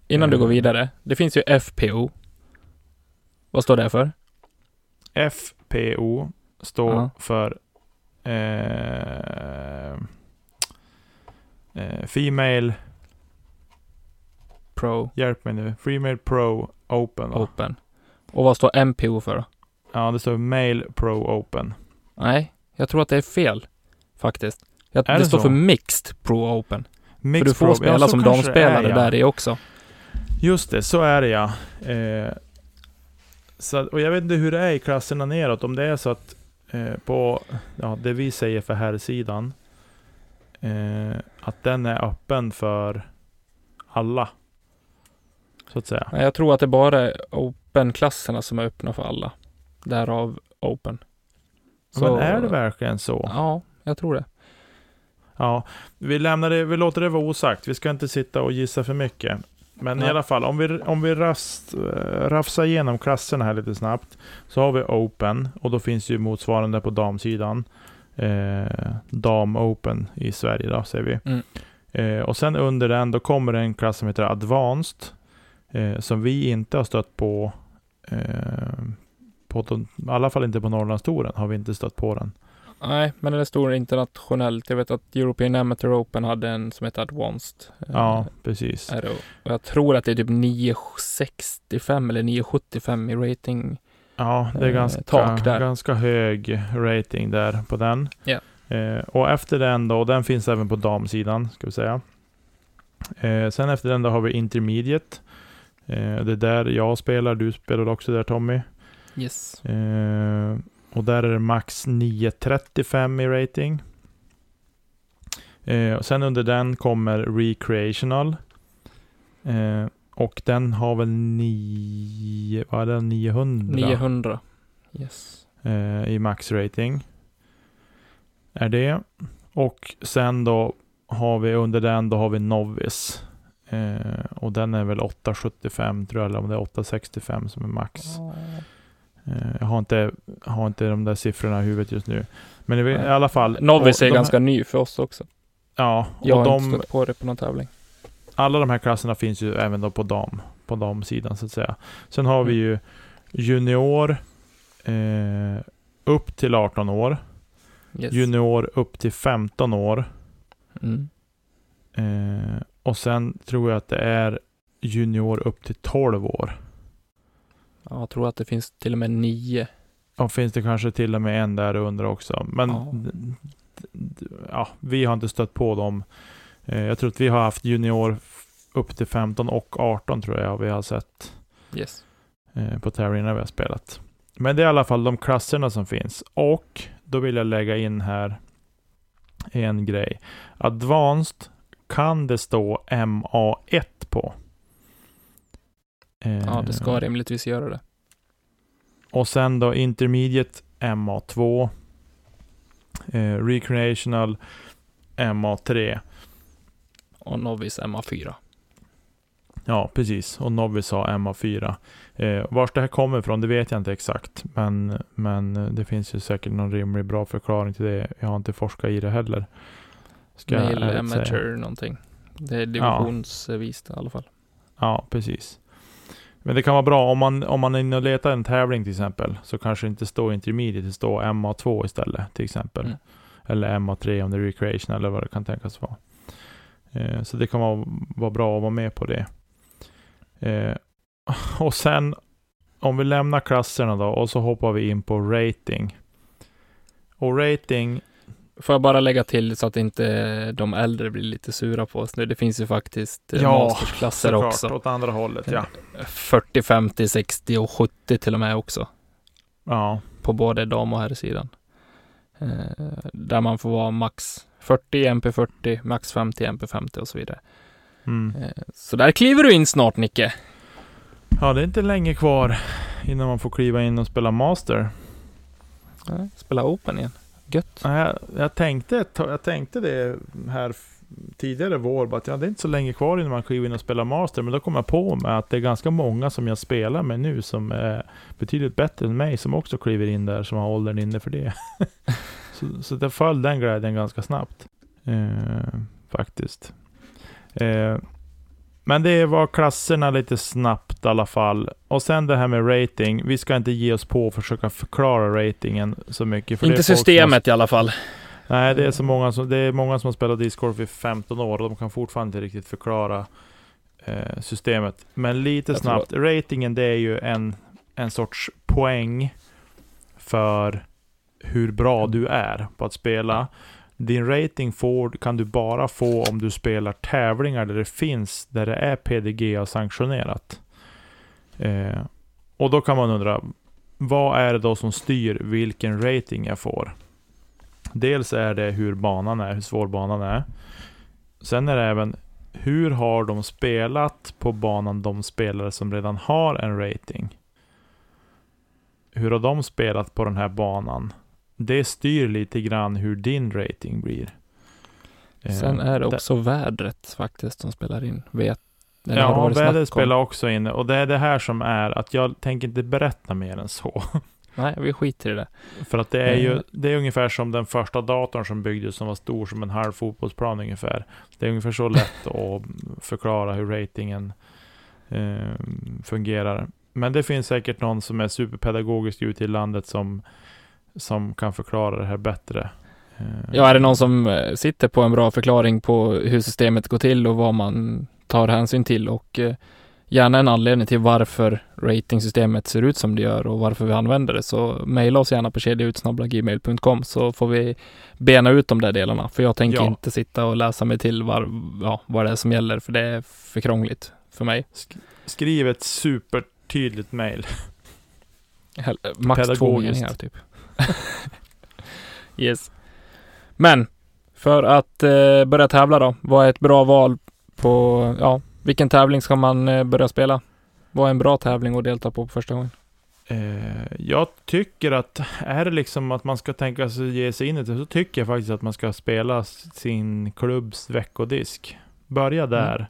Innan du Eh. går vidare. Det finns ju FPO. Vad står det för? FPO står Ja. för eh, eh, Female, Pro hjälp mig nu, Female Pro Open va? Open. Och vad står MPO för då? Ja, det står Male Pro Open. Nej, jag tror att det är fel. Faktiskt. Jag, det, det står så? för Mixed Pro Open. Mixed för du får Pro- spela ja, som damspelare är, ja. där i också. Just det, så är det ja. Eh, så, och jag vet inte hur det är i klasserna neråt, om det är så att eh, på ja, det vi säger för här sidan eh, att den är öppen för alla. Så att säga. Jag tror att det bara är Open-klasserna som är öppna för alla. Därav Open. Men är det verkligen så? Ja, jag tror det. Ja, vi lämnar det, vi låter det vara osagt. Vi ska inte sitta och gissa för mycket. Men i Nej. alla fall, om vi, om vi rast, eh, rafsar igenom klasserna här lite snabbt. Så har vi Open och då finns ju motsvarande på damsidan. Eh, Dam Open i Sverige då, säger vi. Mm. Eh, och sen under den, då kommer det en klass som heter Advanced. Eh, som vi inte har stött på. Eh, på de, I alla fall inte på Norrlandstouren har vi inte stött på den. Nej, men den är stor internationellt. Jag vet att European Amateur Open hade en som heter Advanced. eh, Ja, precis. Och jag tror att det är typ 965 eller 975 i rating. Ja, det är eh, ganska, ganska hög rating där på den. Ja. Eh, och efter den då, och den finns även på damsidan, ska vi säga. Eh, sen efter den då har vi Intermediate. Eh, det är där jag spelar, du spelar också där Tommy. Yes. Eh, och där är det max 935 i rating. Eh, och sen under den kommer Recreational. Och den har väl 9, vad är det, 900? 900. Yes. i max rating. Är det. Och sen då har vi under den, då har vi Novice. Eh, och den är väl 875 tror jag, eller om det är 865 som är max. Eh, jag har inte, har inte de där siffrorna i huvudet just nu. Men i, i alla fall. Novice är de ganska ny för oss också. Ja, Jag och har inte de, stött på det på någon tävling. alla de här klasserna finns ju även då på dam, på damsidan så att säga. Sen har vi ju junior eh, upp till 18 år. Yes. Junior upp till 15 år. Mm. Eh, och sen tror jag att det är junior upp till 12 år. Ja, jag tror att det finns till och med nio. Och finns det kanske till och med en där under också. Men Ja. ja, vi har inte stött på dem. Eh, jag tror att vi har haft junior upp till 15 och 18 tror jag vi har sett Yes. eh, på tävlingarna vi har spelat. Men det är i alla fall de klasserna som finns. Och då vill jag lägga in här en grej. Advanced kan det stå MA1 på. Eh, Ja, det ska rimligtvis göra det. Och sen då Intermediate MA2. Eh, Recreational MA3. Och Novice MA4. Ja, precis. Och Novice har MA4. Eh, vars det här kommer ifrån, det vet jag inte exakt. Men, men det finns ju säkert någon rimlig bra förklaring till det. Jag har inte forskat i det heller. Ska jag Mail ärligt säga. Amateur någonting. Det är divisionsvist i alla fall. Ja, precis. Men det kan vara bra om man, om man är inne och letar en tävling till exempel. Så kanske det inte står intermediate, det står MA2 istället till exempel. Mm. Eller MA3 om det är recreation eller vad det kan tänkas vara. Eh, så det kan vara, vara bra att vara med på det. Eh, och sen om vi lämnar klasserna då och så hoppar vi in på rating. Och rating, Får jag bara lägga till så att inte de äldre blir lite sura på oss nu. Det finns ju faktiskt eh, Ja, mastersklasser såklart, också. åt andra hållet ja. 40, 50, 60 och 70 till och med också. Ja, På både dam och herrsidan. Eh, där man får vara max 40 MP40, max 50 MP50 och så vidare. mm. Eh, så där kliver du in snart Nicke. ja, det är inte länge kvar innan man får kliva in och spela master. Spela Open igen. Gött. Ja, Jag, jag, tänkte, jag tänkte det här tidigare vår, bara att ja, det är inte så länge kvar innan man kliver in och spelar master, men då kom jag på mig att det är ganska många som jag spelar med nu som är betydligt bättre än mig, som också kliver in där, som har åldern inne för det. så, så det föll den glädjen ganska snabbt. Eh, faktiskt. Eh, men det var klasserna lite snabbt i alla fall. Och sen det här med rating. Vi ska inte ge oss på att försöka förklara ratingen så mycket. För inte systemet har, i alla fall. Nej, det är, så många som, det är många som har spelat discgolf i 15 år och de kan fortfarande inte riktigt förklara eh, systemet. Men lite Jag snabbt. Tror... Ratingen det är ju en, en sorts poäng för hur bra du är på att spela. Din rating får, kan du bara få om du spelar tävlingar där det finns, där det är PDGA-sanktionerat. Eh, och då kan man undra, vad är det då som styr vilken rating jag får? Dels är det hur banan är, hur svår banan är. Sen är det även hur har de spelat på banan, de spelare som redan har en rating? Hur har de spelat på den här banan? Det styr lite grann hur din rating blir. Sen är det också det. vädret faktiskt som spelar in. Vet, ja, vädret spelar också in. Och det är det här som är att jag tänker inte berätta mer än så. Nej, vi skiter i det. För att det är ju, eh. det är ungefär som den första datorn som byggdes som var stor som en halv fotbollsplan ungefär. Det är ungefär så lätt att förklara hur ratingen eh, fungerar. Men det finns säkert någon som är superpedagogisk ute i landet som som kan förklara det här bättre. Eh, ja, är det någon som eh, sitter på en bra förklaring på hur systemet går till och vad man tar hänsyn till och eh, gärna en anledning till varför ratingsystemet ser ut som det gör och varför vi använder det så mejla oss gärna på kedjautsnabblagmail.com så får vi bena ut de där delarna. För jag tänker ja. inte sitta och läsa mig till var, ja, vad det är som gäller för det är för krångligt för mig. Skriv ett supertydligt mejl. Max två meningar typ. yes. Men, för att eh, börja tävla då. Vad är ett bra val på, ja, vilken tävling ska man eh, börja spela? Vad är en bra tävling att delta på, på första gången? Eh, jag tycker att, är det liksom att man ska tänka sig ge sig in i det, så tycker jag faktiskt att man ska spela sin klubbs veckodisk. Börja mm. där. Mm.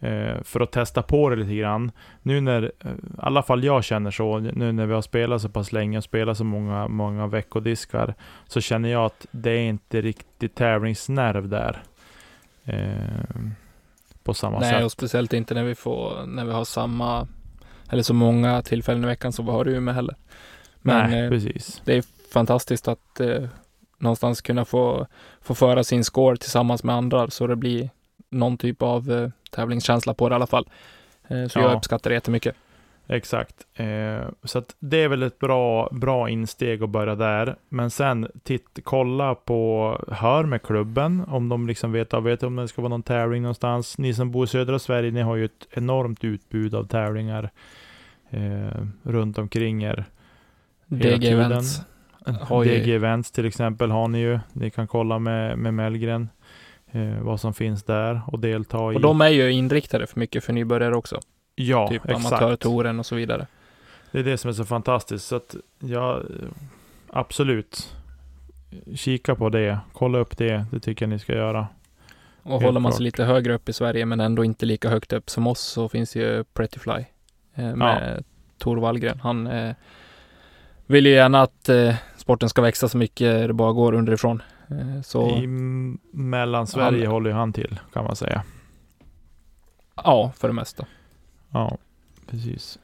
Eh, för att testa på det lite grann. Nu när, eh, i alla fall jag känner så, nu när vi har spelat så pass länge och spelat så många, många veckodiskar, så känner jag att det är inte riktigt tävlingsnerv där. Eh, på samma Nej, sätt. Nej, och speciellt inte när vi får, när vi har samma, eller så många tillfällen i veckan som vi har det med heller. Men Nej, precis. det är fantastiskt att eh, någonstans kunna få, få föra sin score tillsammans med andra så det blir någon typ av eh, tävlingskänsla på det i alla fall. Eh, så ja. jag uppskattar det jättemycket. Exakt. Eh, så att det är väl ett bra, bra insteg att börja där. Men sen titt, kolla på, hör med klubben om de liksom vet, vet om det ska vara någon tävling någonstans. Ni som bor i södra Sverige, ni har ju ett enormt utbud av tävlingar eh, runt omkring er. DG Events. DG Events till exempel har ni ju. Ni kan kolla med, med Mellgren eh, vad som finns där och delta i. Och de är ju inriktade för mycket för nybörjare också. Ja, typ exakt. amatörtouren och så vidare. Det är det som är så fantastiskt. Så att ja, absolut. Kika på det, kolla upp det. Det tycker jag ni ska göra. Och Helt håller man sig lite högre upp i Sverige men ändå inte lika högt upp som oss så finns ju Prettyfly eh, med ja. Tor Wallgren. Han eh, vill ju gärna att eh, sporten ska växa så mycket det bara går underifrån. Eh, så I Mellansverige han, håller han till kan man säga. Ja, för det mesta. Ja, precis.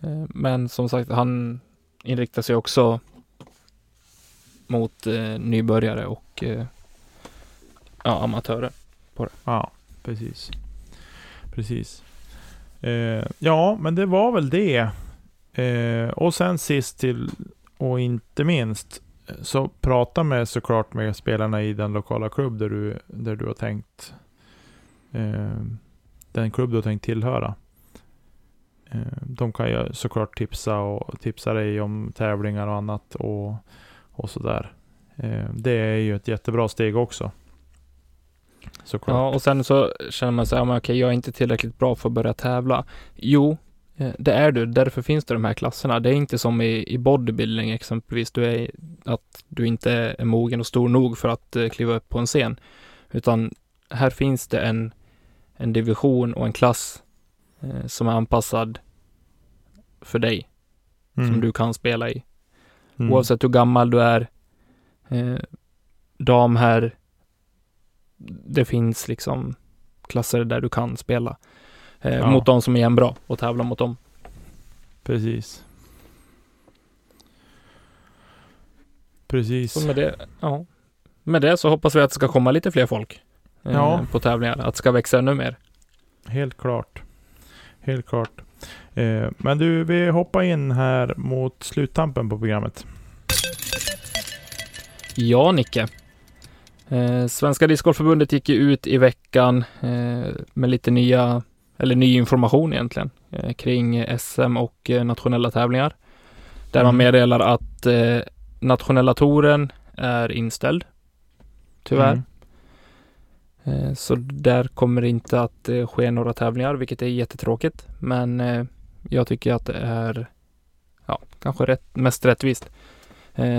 Eh, men som sagt, han inriktar sig också mot eh, nybörjare och eh, ja, amatörer på det. Ja, precis. Precis. Eh, ja, men det var väl det. Eh, och sen sist till och inte minst så prata med såklart med spelarna i den lokala klubb där du, där du har tänkt eh, den klubb du har tänkt tillhöra. Eh, de kan ju såklart tipsa och tipsa dig om tävlingar och annat och, och sådär. Eh, det är ju ett jättebra steg också. Såklart. Ja, och sen så känner man sig, ja, okej, jag är inte tillräckligt bra för att börja tävla. Jo, det är du, därför finns det de här klasserna. Det är inte som i, i bodybuilding exempelvis, du är, att du inte är mogen och stor nog för att uh, kliva upp på en scen. Utan här finns det en, en division och en klass uh, som är anpassad för dig. Mm. Som du kan spela i. Mm. Oavsett hur gammal du är, uh, dam, här, det finns liksom klasser där du kan spela eh, Ja. mot de som är jämnbra och tävla mot dem. Precis. Precis. Så med det, ja. Med det så hoppas vi att det ska komma lite fler folk eh, Ja. på tävlingar. Att det ska växa ännu mer. Helt klart. Helt klart. Eh, men du, vi hoppar in här mot sluttampen på programmet. Ja, Nicke. Eh, Svenska Discgolfförbundet gick ju ut i veckan eh, med lite nya, eller ny information egentligen, eh, kring SM och eh, nationella tävlingar. Där man Mm. meddelar att eh, nationella touren är inställd. Tyvärr. Mm. Så där kommer det inte att ske några tävlingar, vilket är jättetråkigt. Men jag tycker att det är ja, kanske rätt, mest rättvist.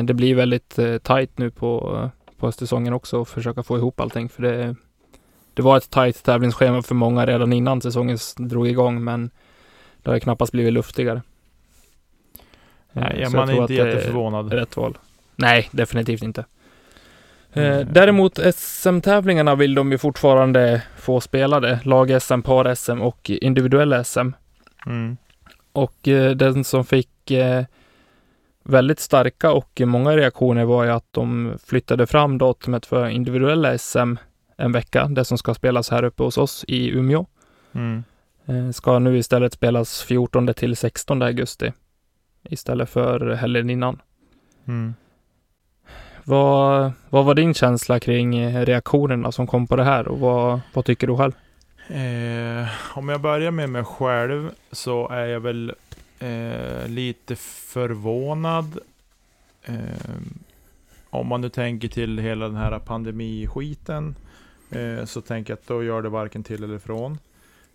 Det blir väldigt tajt nu på, på höstsäsongen också att försöka få ihop allting. För det, det var ett tajt tävlingsschema för många redan innan säsongen drog igång, men det har knappast blivit luftigare. Eh, Nej, så man jag är inte det är jätteförvånad. Rätt val. Nej, definitivt inte. Mm. däremot SM-tävlingarna vill de ju fortfarande få spelade. Lag-SM, par-SM och individuella SM. Mm. Och den som fick väldigt starka och många reaktioner var ju att de flyttade fram datumet för individuella SM en vecka. Det som ska spelas här uppe hos oss i Umeå. Mm. Eh, ska nu istället spelas 14 till 16 augusti. Istället för helgen innan. Mm. Vad, vad var din känsla kring reaktionerna som kom på det här och vad, vad tycker du själv? Eh, om jag börjar med mig själv så är jag väl eh, lite förvånad. Eh, om man nu tänker till hela den här pandemiskiten eh, så tänker jag att då gör det varken till eller från.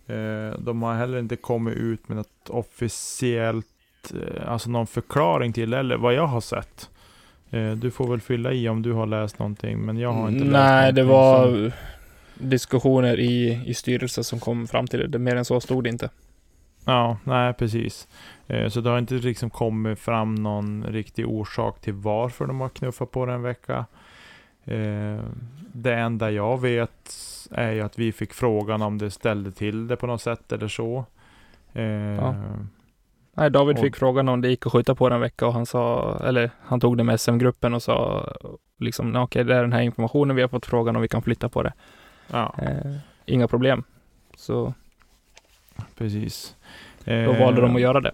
Eh, de har heller inte kommit ut med något officiellt, eh, alltså någon förklaring till eller vad jag har sett. Eh, du får väl fylla i om du har läst någonting, men jag har inte läst Nej, det någonting som- var diskussioner i, i styrelsen som kom fram till det. det. Mer än så stod det inte. Ja, nej precis. Eh, Så det har inte liksom kommit fram någon riktig orsak till varför de har knuffat på det en vecka. Eh, Det enda jag vet är ju att vi fick frågan om det ställde till det på något sätt eller så. Eh, Nej, David Och- fick frågan om det gick att skjuta på det en vecka och han sa, eller han tog det med SM-gruppen och sa liksom, "Nej, okej, det är den här informationen vi har fått frågan om vi kan flytta på det. Ja, Eh, inga problem. Så precis. Då Eh, valde de att göra det.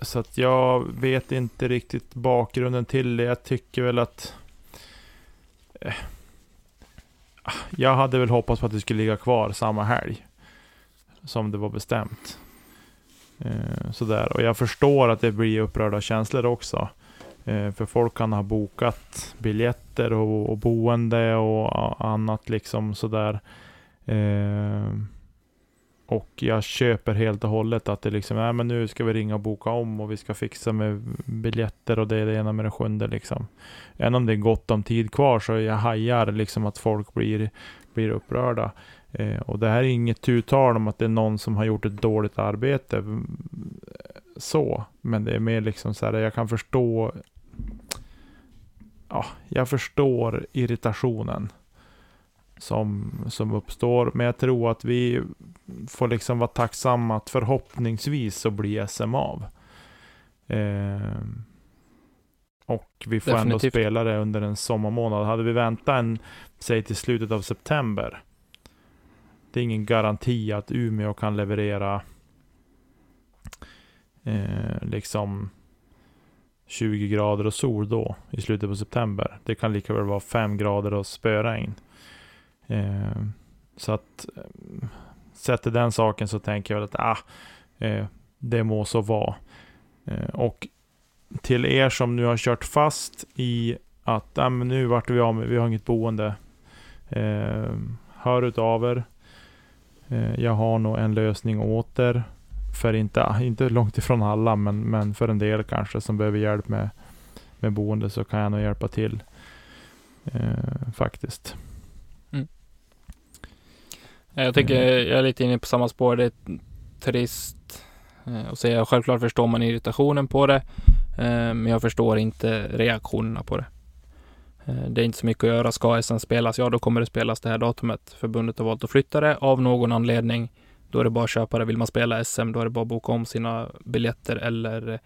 Så att jag vet inte riktigt bakgrunden till det. Jag tycker väl att... Eh, jag hade väl hoppats på att det skulle ligga kvar samma helg. Som det var bestämt. Eh, sådär. Och jag förstår att det blir upprörda känslor också. Eh, för folk kan ha bokat biljetter och, och boende och annat liksom sådär. Eh, och jag köper helt och hållet att det liksom är, men nu ska vi ringa och boka om och vi ska fixa med biljetter och det är det ena med det sjunde liksom. Även om det är gott om tid kvar så jag hajar liksom att folk blir, blir upprörda. Eh, och det här är inget tutal om att det är någon som har gjort ett dåligt arbete. Mm, så, men det är mer liksom så här, jag kan förstå Ja, jag förstår irritationen som, som uppstår. Men jag tror att vi får liksom vara tacksamma att förhoppningsvis så blir SM av. Eh, och vi får ändå Definitivt. spela det under en sommarmånad. Hade vi väntat en, säg till slutet av september. Det är ingen garanti att Umeå kan leverera eh, liksom 20 grader och sol då i slutet på september. Det kan lika väl vara 5 grader och spöregn. Eh, så att eh, sett till den saken så tänker jag väl att ah, eh, det må så vara. Eh, och till er som nu har kört fast i att ah, men nu vart vi av med, vi har inget boende. Eh, hör utav er. Eh, jag har nog en lösning åter. För inte, inte långt ifrån alla, men, men för en del kanske som behöver hjälp med, med boende så kan jag nog hjälpa till. Eh, faktiskt. Jag tycker Mm. jag är lite inne på samma spår. Det är trist eh, att säga. Självklart förstår man irritationen på det. eh, Men jag förstår inte reaktionerna på det. Eh, det är inte så mycket att göra. Ska SM spelas, ja då kommer det spelas det här datumet. Förbundet har valt att flytta det av någon anledning. Då är det bara att köpa det. Vill man spela SM, då är det bara att boka om sina biljetter eller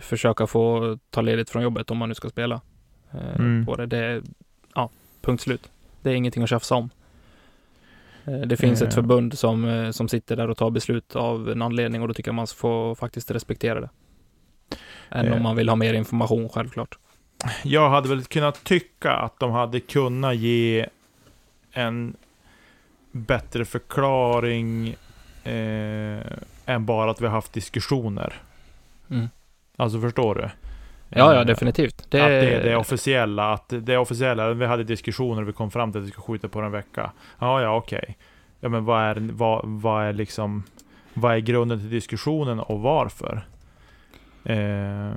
försöka få ta ledigt från jobbet om man nu ska spela mm. på det. Det är, ja, punkt slut. Det är ingenting att tjafsa om. Det finns ett förbund som, som sitter där och tar beslut av en anledning och då tycker jag man får faktiskt respektera det. Än om man vill ha mer information självklart jag hade väl kunnat tycka att de hade kunnat ge en bättre förklaring eh, än bara att vi har haft diskussioner. Mm. Alltså förstår du? Ja, ja definitivt. Det... Att det är det officiella. Att det officiella, vi hade diskussioner och vi kom fram till att vi ska skjuta på en vecka. Ja, ja, okej. Okay. Ja, men vad är, vad, vad är liksom, vad är grunden till diskussionen och varför? Eh,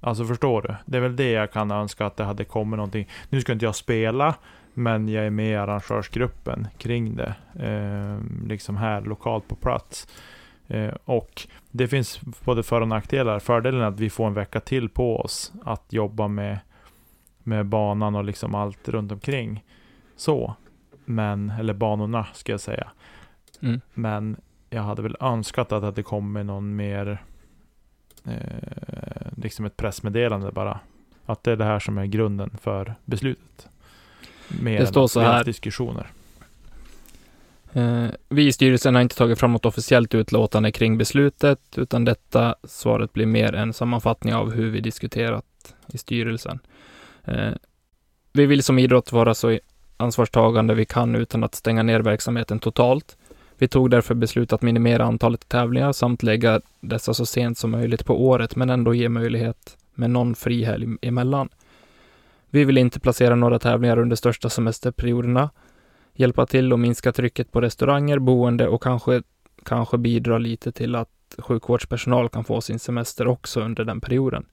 Alltså förstår du? Det är väl det jag kan önska att det hade kommit någonting. Nu ska inte jag spela, men jag är med i arrangörsgruppen kring det. Eh, liksom här lokalt på plats. Eh, och det finns både för och nackdelar. Fördelen är att vi får en vecka till på oss att jobba med, med banan och liksom allt runt omkring. Så. Men, eller banorna ska jag säga. Mm. Men jag hade väl önskat att det hade kommit någon mer eh, liksom ett pressmeddelande bara. Att det är det här som är grunden för beslutet. Mer det står så här. diskussioner. Eh, vi i styrelsen har inte tagit fram något officiellt utlåtande kring beslutet, utan detta svaret blir mer en sammanfattning av hur vi diskuterat i styrelsen. Eh, vi vill som idrott vara så ansvarstagande vi kan utan att stänga ner verksamheten totalt. Vi tog därför beslut att minimera antalet tävlingar samt lägga dessa så sent som möjligt på året, men ändå ge möjlighet med någon frihelg emellan. Vi vill inte placera några tävlingar under största semesterperioderna, hjälpa till att minska trycket på restauranger, boende och kanske, kanske bidra lite till att sjukvårdspersonal kan få sin semester också under den perioden.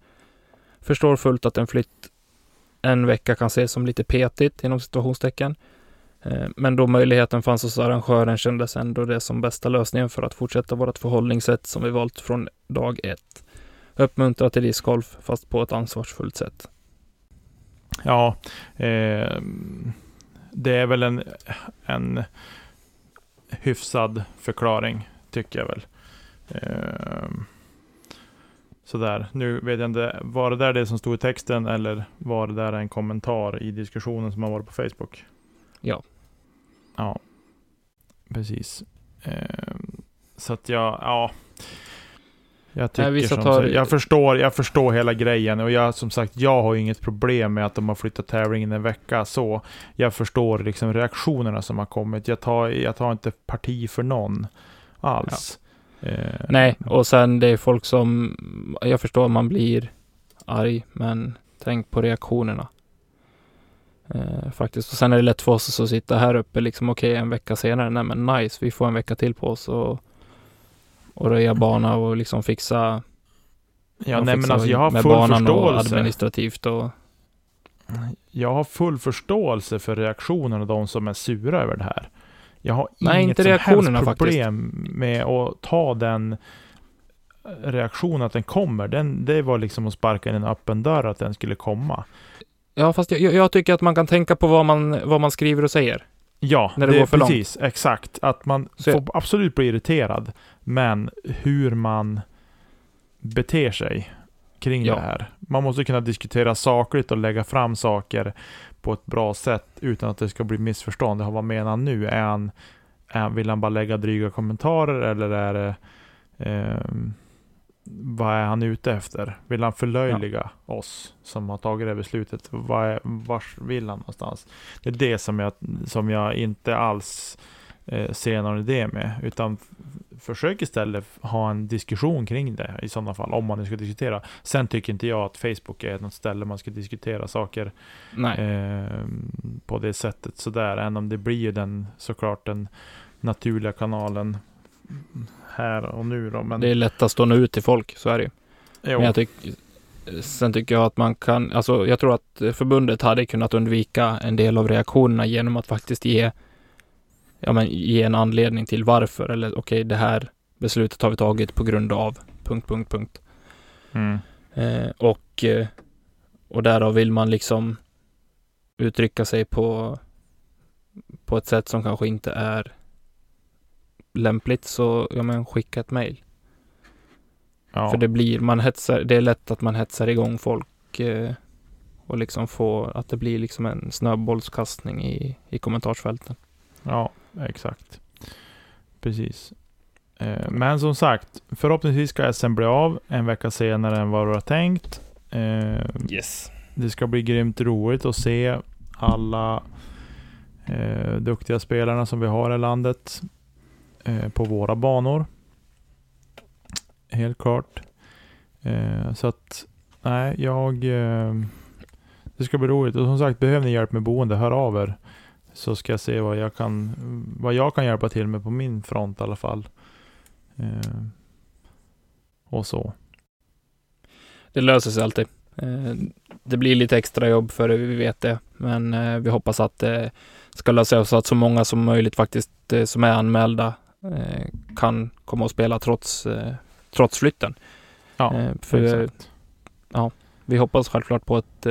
Förstår fullt att en flytt en vecka kan ses som lite petigt inom situationstecken, eh, men då möjligheten fanns hos arrangören kändes ändå det som bästa lösningen för att fortsätta vårt förhållningssätt som vi valt från dag ett. Uppmuntra till discgolf fast på ett ansvarsfullt sätt. Ja, eh, det är väl en, en hyfsad förklaring tycker jag väl. Eh, sådär, nu vet jag inte, var det där det som stod i texten eller var det där en kommentar i diskussionen som har varit på Facebook? Ja, Ja, precis. Eh, så att jag, ja. Jag tycker Nej, som tar... jag, förstår, jag förstår hela grejen och jag som sagt, jag har inget problem med att de har flyttat tävlingen en vecka så. Jag förstår liksom reaktionerna som har kommit. Jag tar, jag tar inte parti för någon alls. Ja. Eh, Nej, och sen det är folk som, jag förstår man blir arg, men tänk på reaktionerna. Eh, faktiskt. Och sen är det lätt för oss att sitta här uppe liksom, okej, okay, en vecka senare, nej men nice, vi får en vecka till på oss och, och röja bana och liksom fixa Ja, nej men alltså jag har full förståelse. Och administrativt och Jag har full förståelse för reaktionerna och de som är sura över det här. Jag har nej, inget inte som helst problem faktiskt. med att ta den reaktionen att den kommer. Den, det var liksom att sparka in en öppen dörr att den skulle komma. Ja, fast jag, jag, tycker att man kan tänka på vad man, vad man skriver och säger. Ja, när det, det går för precis. Långt. Exakt. Att man Så får absolut bli irriterad. Men hur man beter sig kring ja. det här. Man måste kunna diskutera sakligt och lägga fram saker på ett bra sätt utan att det ska bli missförstånd. Vad menar han nu? Är han, är, vill han bara lägga dryga kommentarer eller är det eh, vad är han ute efter? Vill han förlöjliga ja. oss som har tagit det beslutet? Var är, vars vill han någonstans? Det är det som jag, som jag inte alls eh, ser någon idé med, utan försök istället ha en diskussion kring det i sådana fall, om man nu ska diskutera. Sen tycker inte jag att Facebook är något ställe man ska diskutera saker eh, på det sättet sådär, än om det blir den såklart den naturliga kanalen här och nu då. Men... Det är lättast att nå ut till folk, så är det ju. Jo. Men jag tycker, sen tycker jag att man kan, alltså jag tror att förbundet hade kunnat undvika en del av reaktionerna genom att faktiskt ge, ja men ge en anledning till varför, eller okej, okay, det här beslutet har vi tagit på grund av punkt, punkt, punkt. Mm. Eh, och, eh, och därav vill man liksom uttrycka sig på, på ett sätt som kanske inte är lämpligt så ja, men skicka ett mejl. Ja. För det blir, man hetsar, det är lätt att man hetsar igång folk eh, och liksom får, att det blir liksom en snöbollskastning i, i kommentarsfälten. Ja, exakt. Precis. Eh, Men som sagt, förhoppningsvis ska SM bli av en vecka senare än vad du har tänkt. Eh, Yes. Det ska bli grymt roligt att se alla eh, duktiga spelarna som vi har i landet eh, på våra banor. Helt klart. Eh, så att, nej, jag... Eh, det ska bli roligt. Och som sagt, behöver ni hjälp med boende, hör av er. Så ska jag se vad jag kan, vad jag kan hjälpa till med på min front i alla fall. Eh, och så. Det löser sig alltid. Eh, Det blir lite extra jobb för det, vi vet det. Men eh, vi hoppas att det ska lösa sig så att så många som möjligt faktiskt eh, som är anmälda eh, kan komma och spela trots, eh, trots flytten. Ja, För exakt. vi hoppas självklart på ett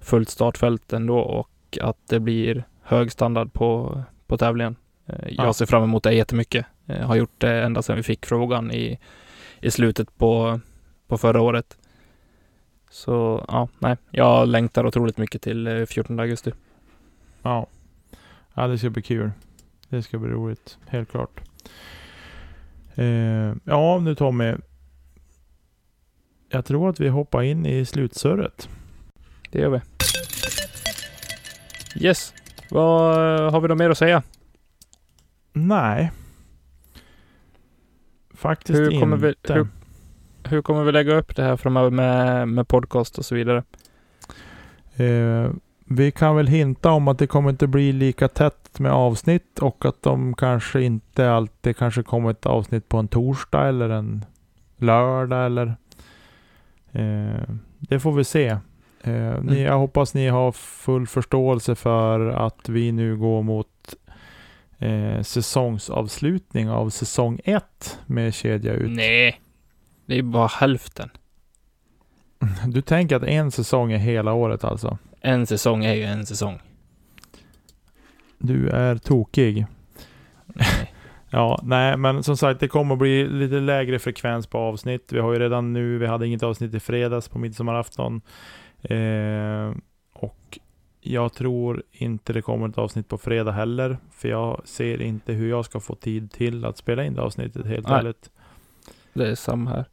fullt startfält ändå och att det blir hög standard på, på tävlingen. Eh, Jag Ja. ser fram emot det jättemycket. Jag har gjort det ända sedan vi fick frågan i, i slutet på, på förra året. Så ja, nej, jag längtar otroligt mycket till eh, 14 augusti. Ja. ja, det ska bli kul. Det ska bli roligt, helt klart. Eh, ja, nu Tommy. Jag tror att vi hoppar in i slutsurret. Det gör vi. Yes, vad har vi då mer att säga? Nej. Faktiskt Hur kommer vi- inte. hur- Hur kommer vi lägga upp det här framöver med, med podcast och så vidare? Eh, vi kan väl hinta om att det kommer inte bli lika tätt med avsnitt och att de kanske inte alltid kanske kommer ett avsnitt på en torsdag eller en lördag eller eh, det får vi se. Eh, ni, Mm. jag hoppas ni har full förståelse för att vi nu går mot eh, säsongsavslutning av säsong ett med kedja ut. Nej, det är bara hälften. Du tänker att en säsong är hela året alltså? En säsong är ju en säsong. Du är tokig. Nej. Ja, nej, men som sagt, det kommer att bli lite lägre frekvens på avsnitt. Vi har ju redan nu, vi hade inget avsnitt i fredags på midsommarafton. Eh, och jag tror inte det kommer ett avsnitt på fredag heller. För jag ser inte hur jag ska få tid till att spela in det avsnittet helt Nej. ärligt. Det är samma här. Eh,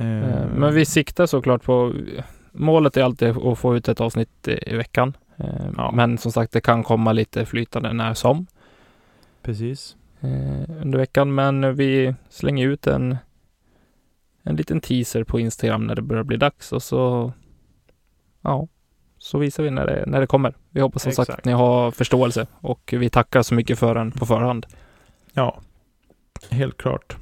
Eh, Men vi siktar såklart på... Målet är alltid att få ut ett avsnitt i veckan. Eh, Ja. Men som sagt, det kan komma lite flytande när som Precis. eh, under veckan. Men vi slänger ut en, en liten teaser på Instagram när det börjar bli dags och så... Ja, så visar vi när det, när det kommer. Vi hoppas som sagt Exakt. att ni har förståelse och vi tackar så mycket för den på förhand. Ja, helt klart.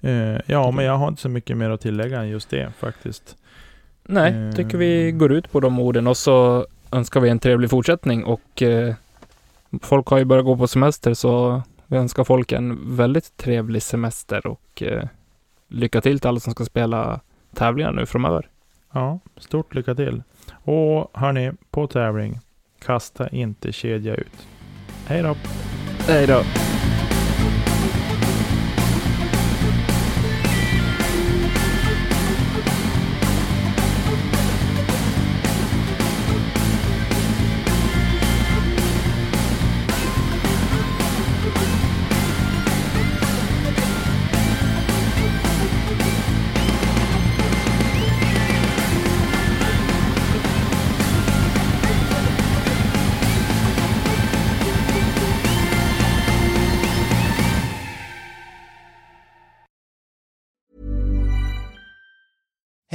Eh, ja, men jag har inte så mycket mer att tillägga än just det faktiskt. Nej, Eh. tycker vi går ut på de orden och så önskar vi en trevlig fortsättning och eh, folk har ju börjat gå på semester så vi önskar folk en väldigt trevlig semester och eh, lycka till till alla som ska spela tävlingar nu framöver. Ja, stort lycka till. Och hörni, på tävling, kasta inte kedja ut. Hej då! Hej då!